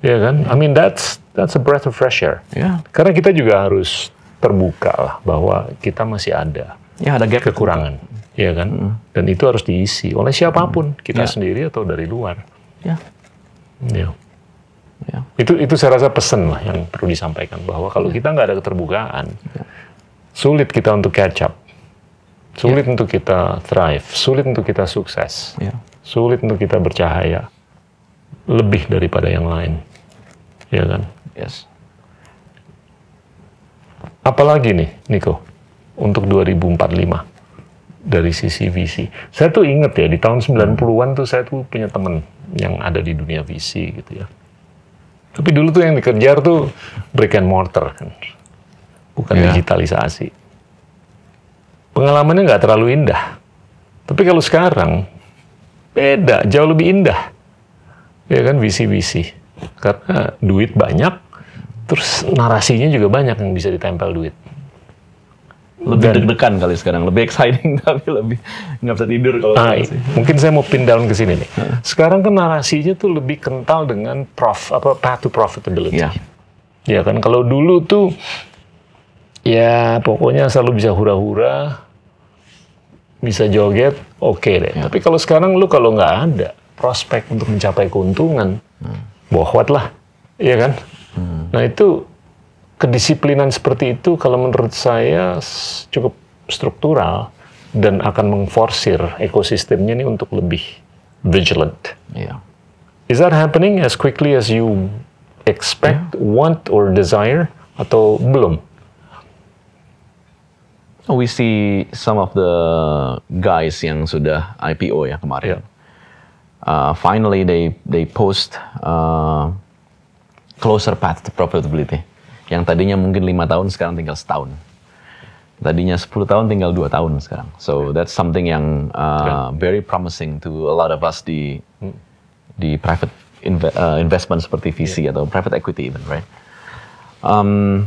ya kan? I mean that's that's a breath of fresh air. iya. Karena kita juga harus terbuka lah bahwa kita masih ada Ya ada gap. kekurangan, ya kan? Dan itu harus diisi oleh siapa pun, kita Ya. sendiri atau dari luar. Ya, Ya. ya. Itu itu saya rasa pesan lah yang perlu disampaikan bahwa kalau kita nggak ada keterbukaan, sulit kita untuk catch up, sulit untuk kita thrive, sulit untuk kita sukses, ya. sulit untuk kita bercahaya lebih daripada yang lain, ya kan? Yes. Apalagi nih, Niko, untuk 2045 dari sisi visi. Saya tuh inget ya, di tahun 90-an tuh saya tuh punya temen yang ada di dunia visi gitu ya. Tapi dulu tuh yang dikejar tuh brick and mortar kan, bukan Iya. digitalisasi. Pengalamannya nggak terlalu indah. Tapi kalau sekarang, beda, jauh lebih indah. Ya kan, visi-visi. Karena duit banyak, terus narasinya juga banyak yang bisa ditempel duit. Lebih Dan- deg-degan kali sekarang, lebih exciting tapi lebih nggak bisa tidur kalau Ah, sih. mungkin saya mau pin down ke sini nih. Sekarang kan narasinya tuh lebih kental dengan prof apa path to profitability. Iya. Ya kan kalau dulu tuh ya pokoknya selalu bisa hura-hura, bisa joget, oke deh. Ya. Tapi kalau sekarang lu kalau nggak ada prospek untuk mencapai keuntungan, Hmm. bohwat lah, iya kan? Nah itu kedisiplinan seperti itu kalau menurut saya cukup struktural dan akan mengforsir ekosistemnya ini untuk lebih vigilant. Iya. Is that happening as quickly as you expect, want, or desire? Atau belum? We see some of the guys yang sudah IPO ya kemarin. Iya. Uh, finally they they post uh, closer path to profitability. Yang tadinya mungkin lima tahun sekarang tinggal setahun. Tadinya 10 tahun tinggal dua tahun sekarang. So that's something yang uh, very promising to a lot of us di di private inve- uh, investment seperti VC atau private equity even, right? Um,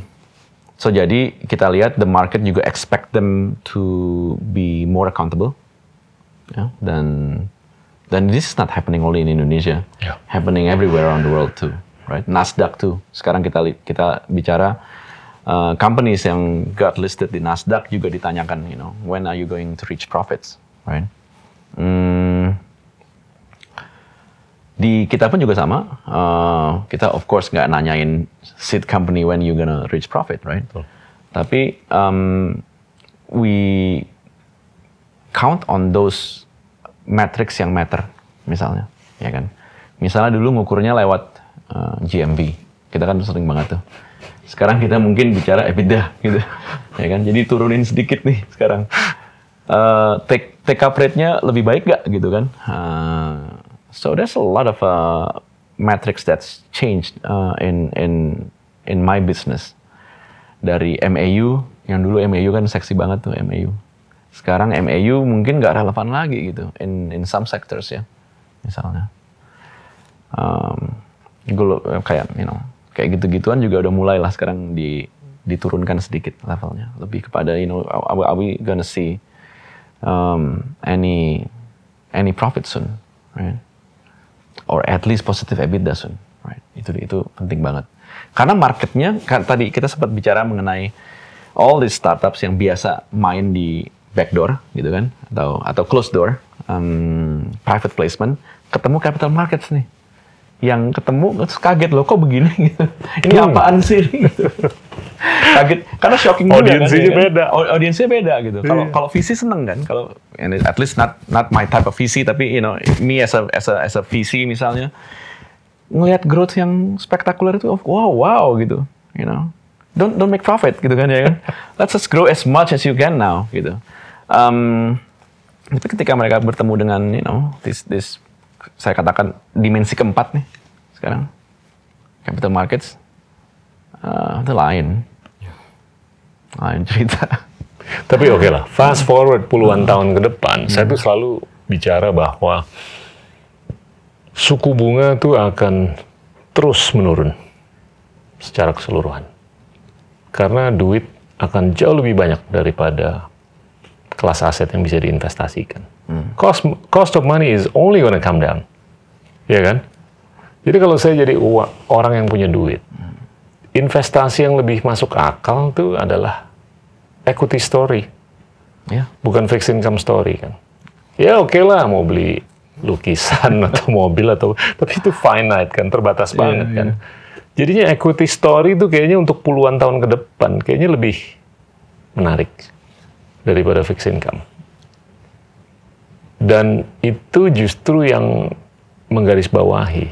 so jadi kita lihat the market juga expect them to be more accountable, ya, dan dan this is not happening only in Indonesia, Yeah. happening everywhere around the world too, right? Nasdaq too. Sekarang kita kita bicara uh, companies yang got listed di Nasdaq juga ditanyakan, you know, when are you going to reach profits, right? Hmm, di kita pun juga sama. Uh, kita of course nggak nanyain seed company when you gonna reach profit, right? Betul. Tapi um, we count on those metrics yang matter, misalnya, ya kan? Misalnya dulu ngukurnya lewat uh, GMV, kita kan sering banget tuh. Sekarang kita mungkin bicara EBITDA, gitu, ya kan? Jadi turunin sedikit nih sekarang. Uh, take take up rate-nya lebih baik nggak gitu kan? Uh, so there's a lot of uh, metrics that's changed uh, in in in my business dari MAU yang dulu MAU kan seksi banget tuh MAU. Sekarang MAU mungkin nggak relevan lagi gitu in in some sectors ya misalnya. Um, gulu- kayak you know kayak gitu-gituan juga udah mulai lah sekarang di diturunkan sedikit levelnya lebih kepada you know are we gonna see um, any any profit soon right or at least positive EBITDA soon, right? Itu itu penting banget. Karena marketnya kan tadi kita sempat bicara mengenai all these startups yang biasa main di backdoor gitu kan atau atau closed door um, private placement ketemu capital markets nih yang ketemu terus kaget loh kok begini gitu. ini Hmm. apaan sih gitu. kaget. Karena shocking juga kan, Audiensinya ya kan? beda. Au- audiensnya beda gitu. Kalau Iya. kalau VC seneng kan? Kalau at least not not my type of VC tapi you know me as a as a as a VC misalnya ngelihat growth yang spektakuler itu wow wow gitu you know. Don't don't make profit gitu kan ya kan? Let's just grow as much as you can now gitu. Um, tapi ketika mereka bertemu dengan you know this this saya katakan dimensi keempat nih sekarang. Capital markets uh, itu lain lain cerita Tapi oke lah, fast forward puluhan tahun ke depan, saya tuh selalu bicara bahwa suku bunga tuh akan terus menurun secara keseluruhan. Karena duit akan jauh lebih banyak daripada kelas aset yang bisa diinvestasikan. Cost cost of money is only gonna come down. Ya kan? Jadi kalau saya jadi orang yang punya duit, investasi yang lebih masuk akal itu adalah equity story, Ya. bukan fixed income story kan. Ya oke lah mau beli lukisan atau mobil atau tapi itu finite kan, terbatas banget kan. Jadinya equity story itu kayaknya untuk puluhan tahun ke depan kayaknya lebih menarik daripada fixed income. Dan itu justru yang menggarisbawahi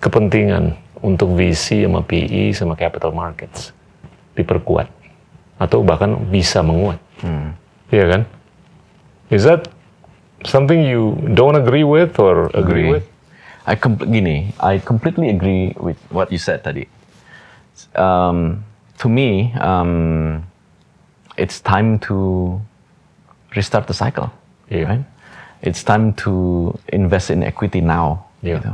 kepentingan untuk VC sama PE sama capital markets diperkuat atau bahkan bisa menguat. Iya kan? Is that something you don't agree with or agree, with? I gini, I completely agree with what you said tadi. Um, to me, um, it's time to restart the cycle, Iya. right? It's time to invest in equity now. Iya. Gitu.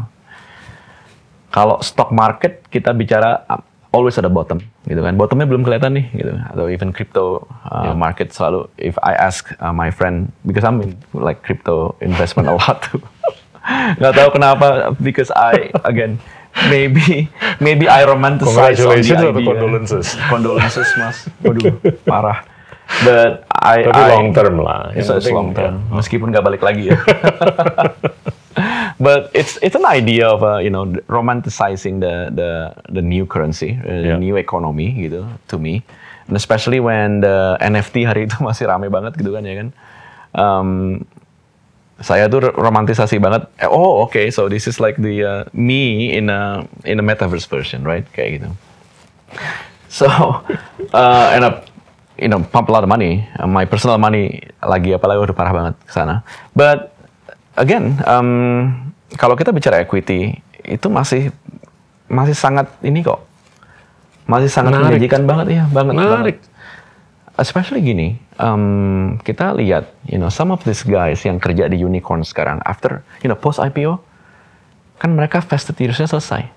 Kalau stock market kita bicara uh, always ada bottom, gitu kan? Bottomnya belum kelihatan nih, gitu. Atau even crypto uh, Iya. market selalu. If I ask uh, my friend, because I'm in like crypto investment a lot. Nggak tahu kenapa, because I again maybe maybe I romanticize on the Congratulations atau idea. condolences? Condolences mas, waduh parah. But I, Tapi I long term lah. It's, long term, ya. meskipun nggak balik lagi ya. But it's it's an idea of uh, you know romanticizing the the the new currency, uh, the Yeah. new economy gitu to me, and especially when the NFT hari itu masih rame banget gitu kan ya kan. Um, saya tuh romantisasi banget. Oh oke, so this is like the uh, me in a in a metaverse version, right? Kayak gitu. So, uh, end up, you know, pump a lot of money. Uh, my personal money lagi apalagi udah parah banget ke sana. But again, um, kalau kita bicara equity itu masih masih sangat ini kok, masih sangat Menarik. menjanjikan banget ya, banget. Menarik. banget. Especially gini, um, kita lihat, you know, some of these guys yang kerja di unicorn sekarang, after, you know, post IPO, kan mereka vested years-nya selesai.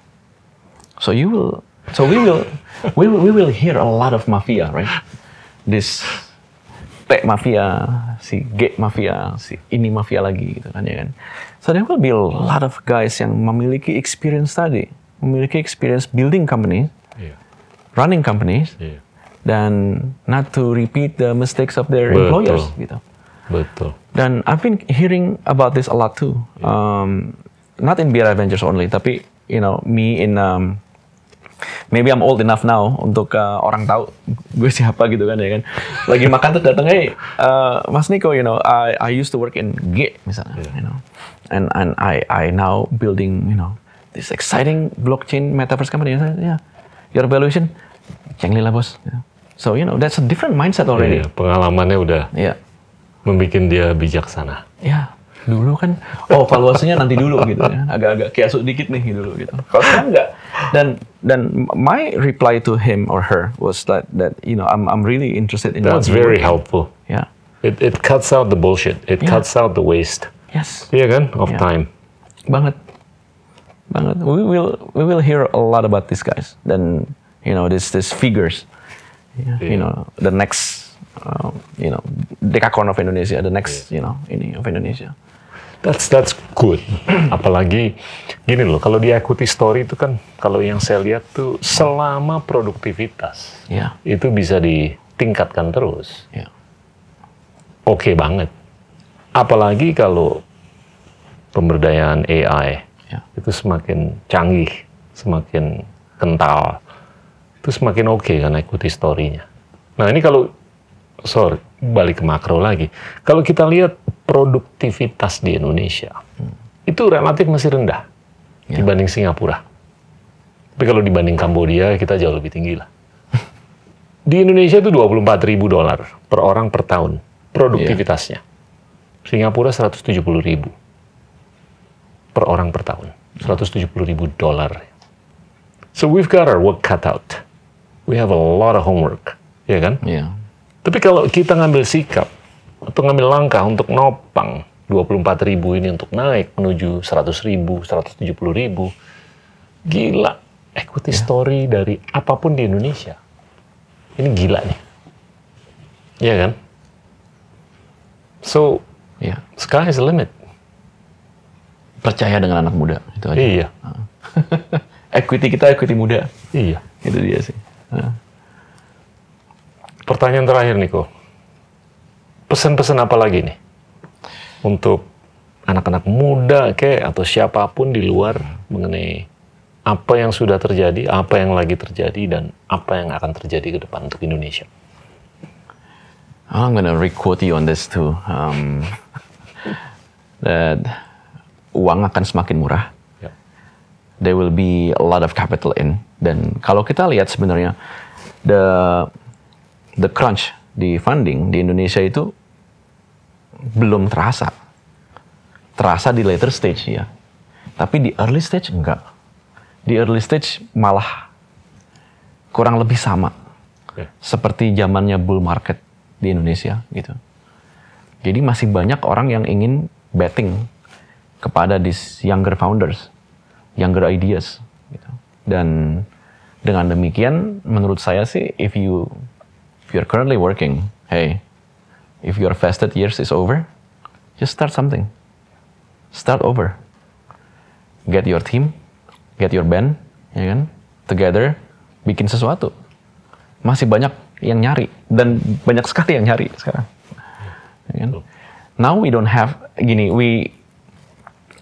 So you will, so we will, we will, we will hear a lot of mafia, right? This tech mafia, si G mafia, si ini mafia lagi gitu kan ya kan. So there will be a lot of guys yang memiliki experience tadi, memiliki experience building company, Iya. running companies, Iya. dan not to repeat the mistakes of their Betul. employers gitu. Betul. Dan I've been hearing about this a lot too. Um, not in BRI Ventures only, tapi you know me in um, maybe I'm old enough now untuk uh, orang tahu gue siapa gitu kan ya kan. Lagi makan tuh datang, hey uh, Mas Niko, you know I I used to work in G misalnya, you know, and and I I now building you know this exciting blockchain metaverse company. Yeah, your valuation, cengli lah bos. Yeah. So you know that's a different mindset already. Iya, pengalamannya udah Yeah. membuat dia bijaksana. ya dulu kan oh valuasinya nanti dulu gitu ya agak-agak kayak dikit nih dulu gitu kalau sekarang enggak dan dan my reply to him or her was that that you know I'm I'm really interested in That's very helpful. yeah It, it cuts out the bullshit. It Yeah. cuts out the waste. yes Iya kan? Of Yeah. time. banget banget we will we will hear a lot about these guys dan you know this this figures Yeah, you Yeah. know the next um, you know dekakorn of Indonesia the next you know ini of Indonesia That's that's good. Apalagi gini loh, kalau di equity story itu kan kalau yang saya lihat tuh selama produktivitas ya itu bisa ditingkatkan terus. ya Oke banget. Apalagi kalau pemberdayaan AI ya itu semakin canggih, semakin kental, itu semakin oke kan equity story-nya. Nah ini kalau, sorry, balik ke makro lagi. Kalau kita lihat produktivitas di Indonesia, itu relatif masih rendah Ya. dibanding Singapura. Tapi kalau dibanding Kambodia, kita jauh lebih tinggi lah. Di Indonesia itu 24 ribu dolar per orang per tahun produktivitasnya. Singapura 170 ribu per orang per tahun. 170 ribu dolar. So we've got our work cut out. We have a lot of homework. Ya kan? ya Tapi kalau kita ngambil sikap atau ngambil langkah untuk nopang 24 ribu ini untuk naik menuju 100 ribu, 170 ribu, gila equity story dari apa pun di Indonesia ini gila nih. Iya kan? So, Iya. sky is the limit. Percaya dengan anak muda itu aja. Iya, equity kita equity muda. iya. Itu dia sih. Pertanyaan terakhir, Niko. Pesan-pesan apa lagi nih? Untuk anak-anak muda kayak atau siapa pun di luar mengenai apa yang sudah terjadi, apa yang lagi terjadi, dan apa yang akan terjadi ke depan untuk Indonesia. I'm gonna re-quote you on this too. Um, that uang akan semakin murah. Ya. There will be a lot of capital in. Dan kalau kita lihat sebenarnya the the crunch di funding di Indonesia itu belum terasa. Terasa di later stage ya. Tapi di early stage enggak. Di early stage malah kurang lebih sama Ya. seperti zamannya bull market di Indonesia gitu. Jadi masih banyak orang yang ingin betting kepada these younger founders, younger ideas gitu. Dan dengan demikian menurut saya sih if you if you're currently working, hey, if your vested years is over, just start something. Start over. Get your team, get your band, ya kan? Together bikin sesuatu masih banyak yang nyari dan banyak sekali yang nyari sekarang. Ya kan? Now we don't have gini we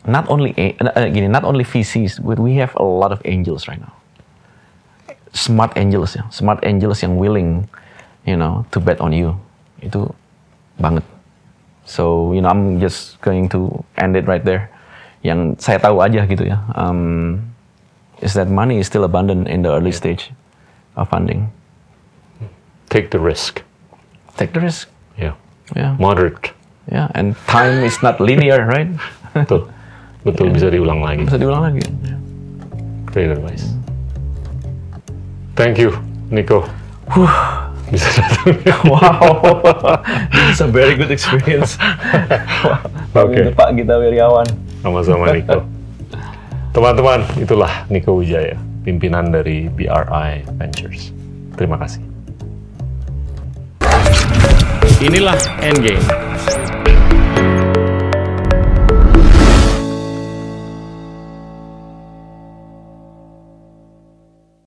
not only uh, gini not only VCs but we have a lot of angels right now. Smart angels ya, smart angels yang willing you know to bet on you itu banget. So you know I'm just going to end it right there. Yang saya tahu aja gitu ya. Um, is that money is still abundant in the early stage of funding. Take the risk. take the risk. Ya. Yeah, Moderate. yeah. And time is not linear, right? Betul. Betul, bisa diulang lagi. Bisa diulang lagi. Great advice. Thank you, Nico. Bisa datang. Wow, it's a very good experience. Oke. Pak Gita Wiryawan. Sama-sama, Nico. Teman-teman, itulah Nico Wijaya, pimpinan dari BRI Ventures. Terima kasih. Inilah Endgame.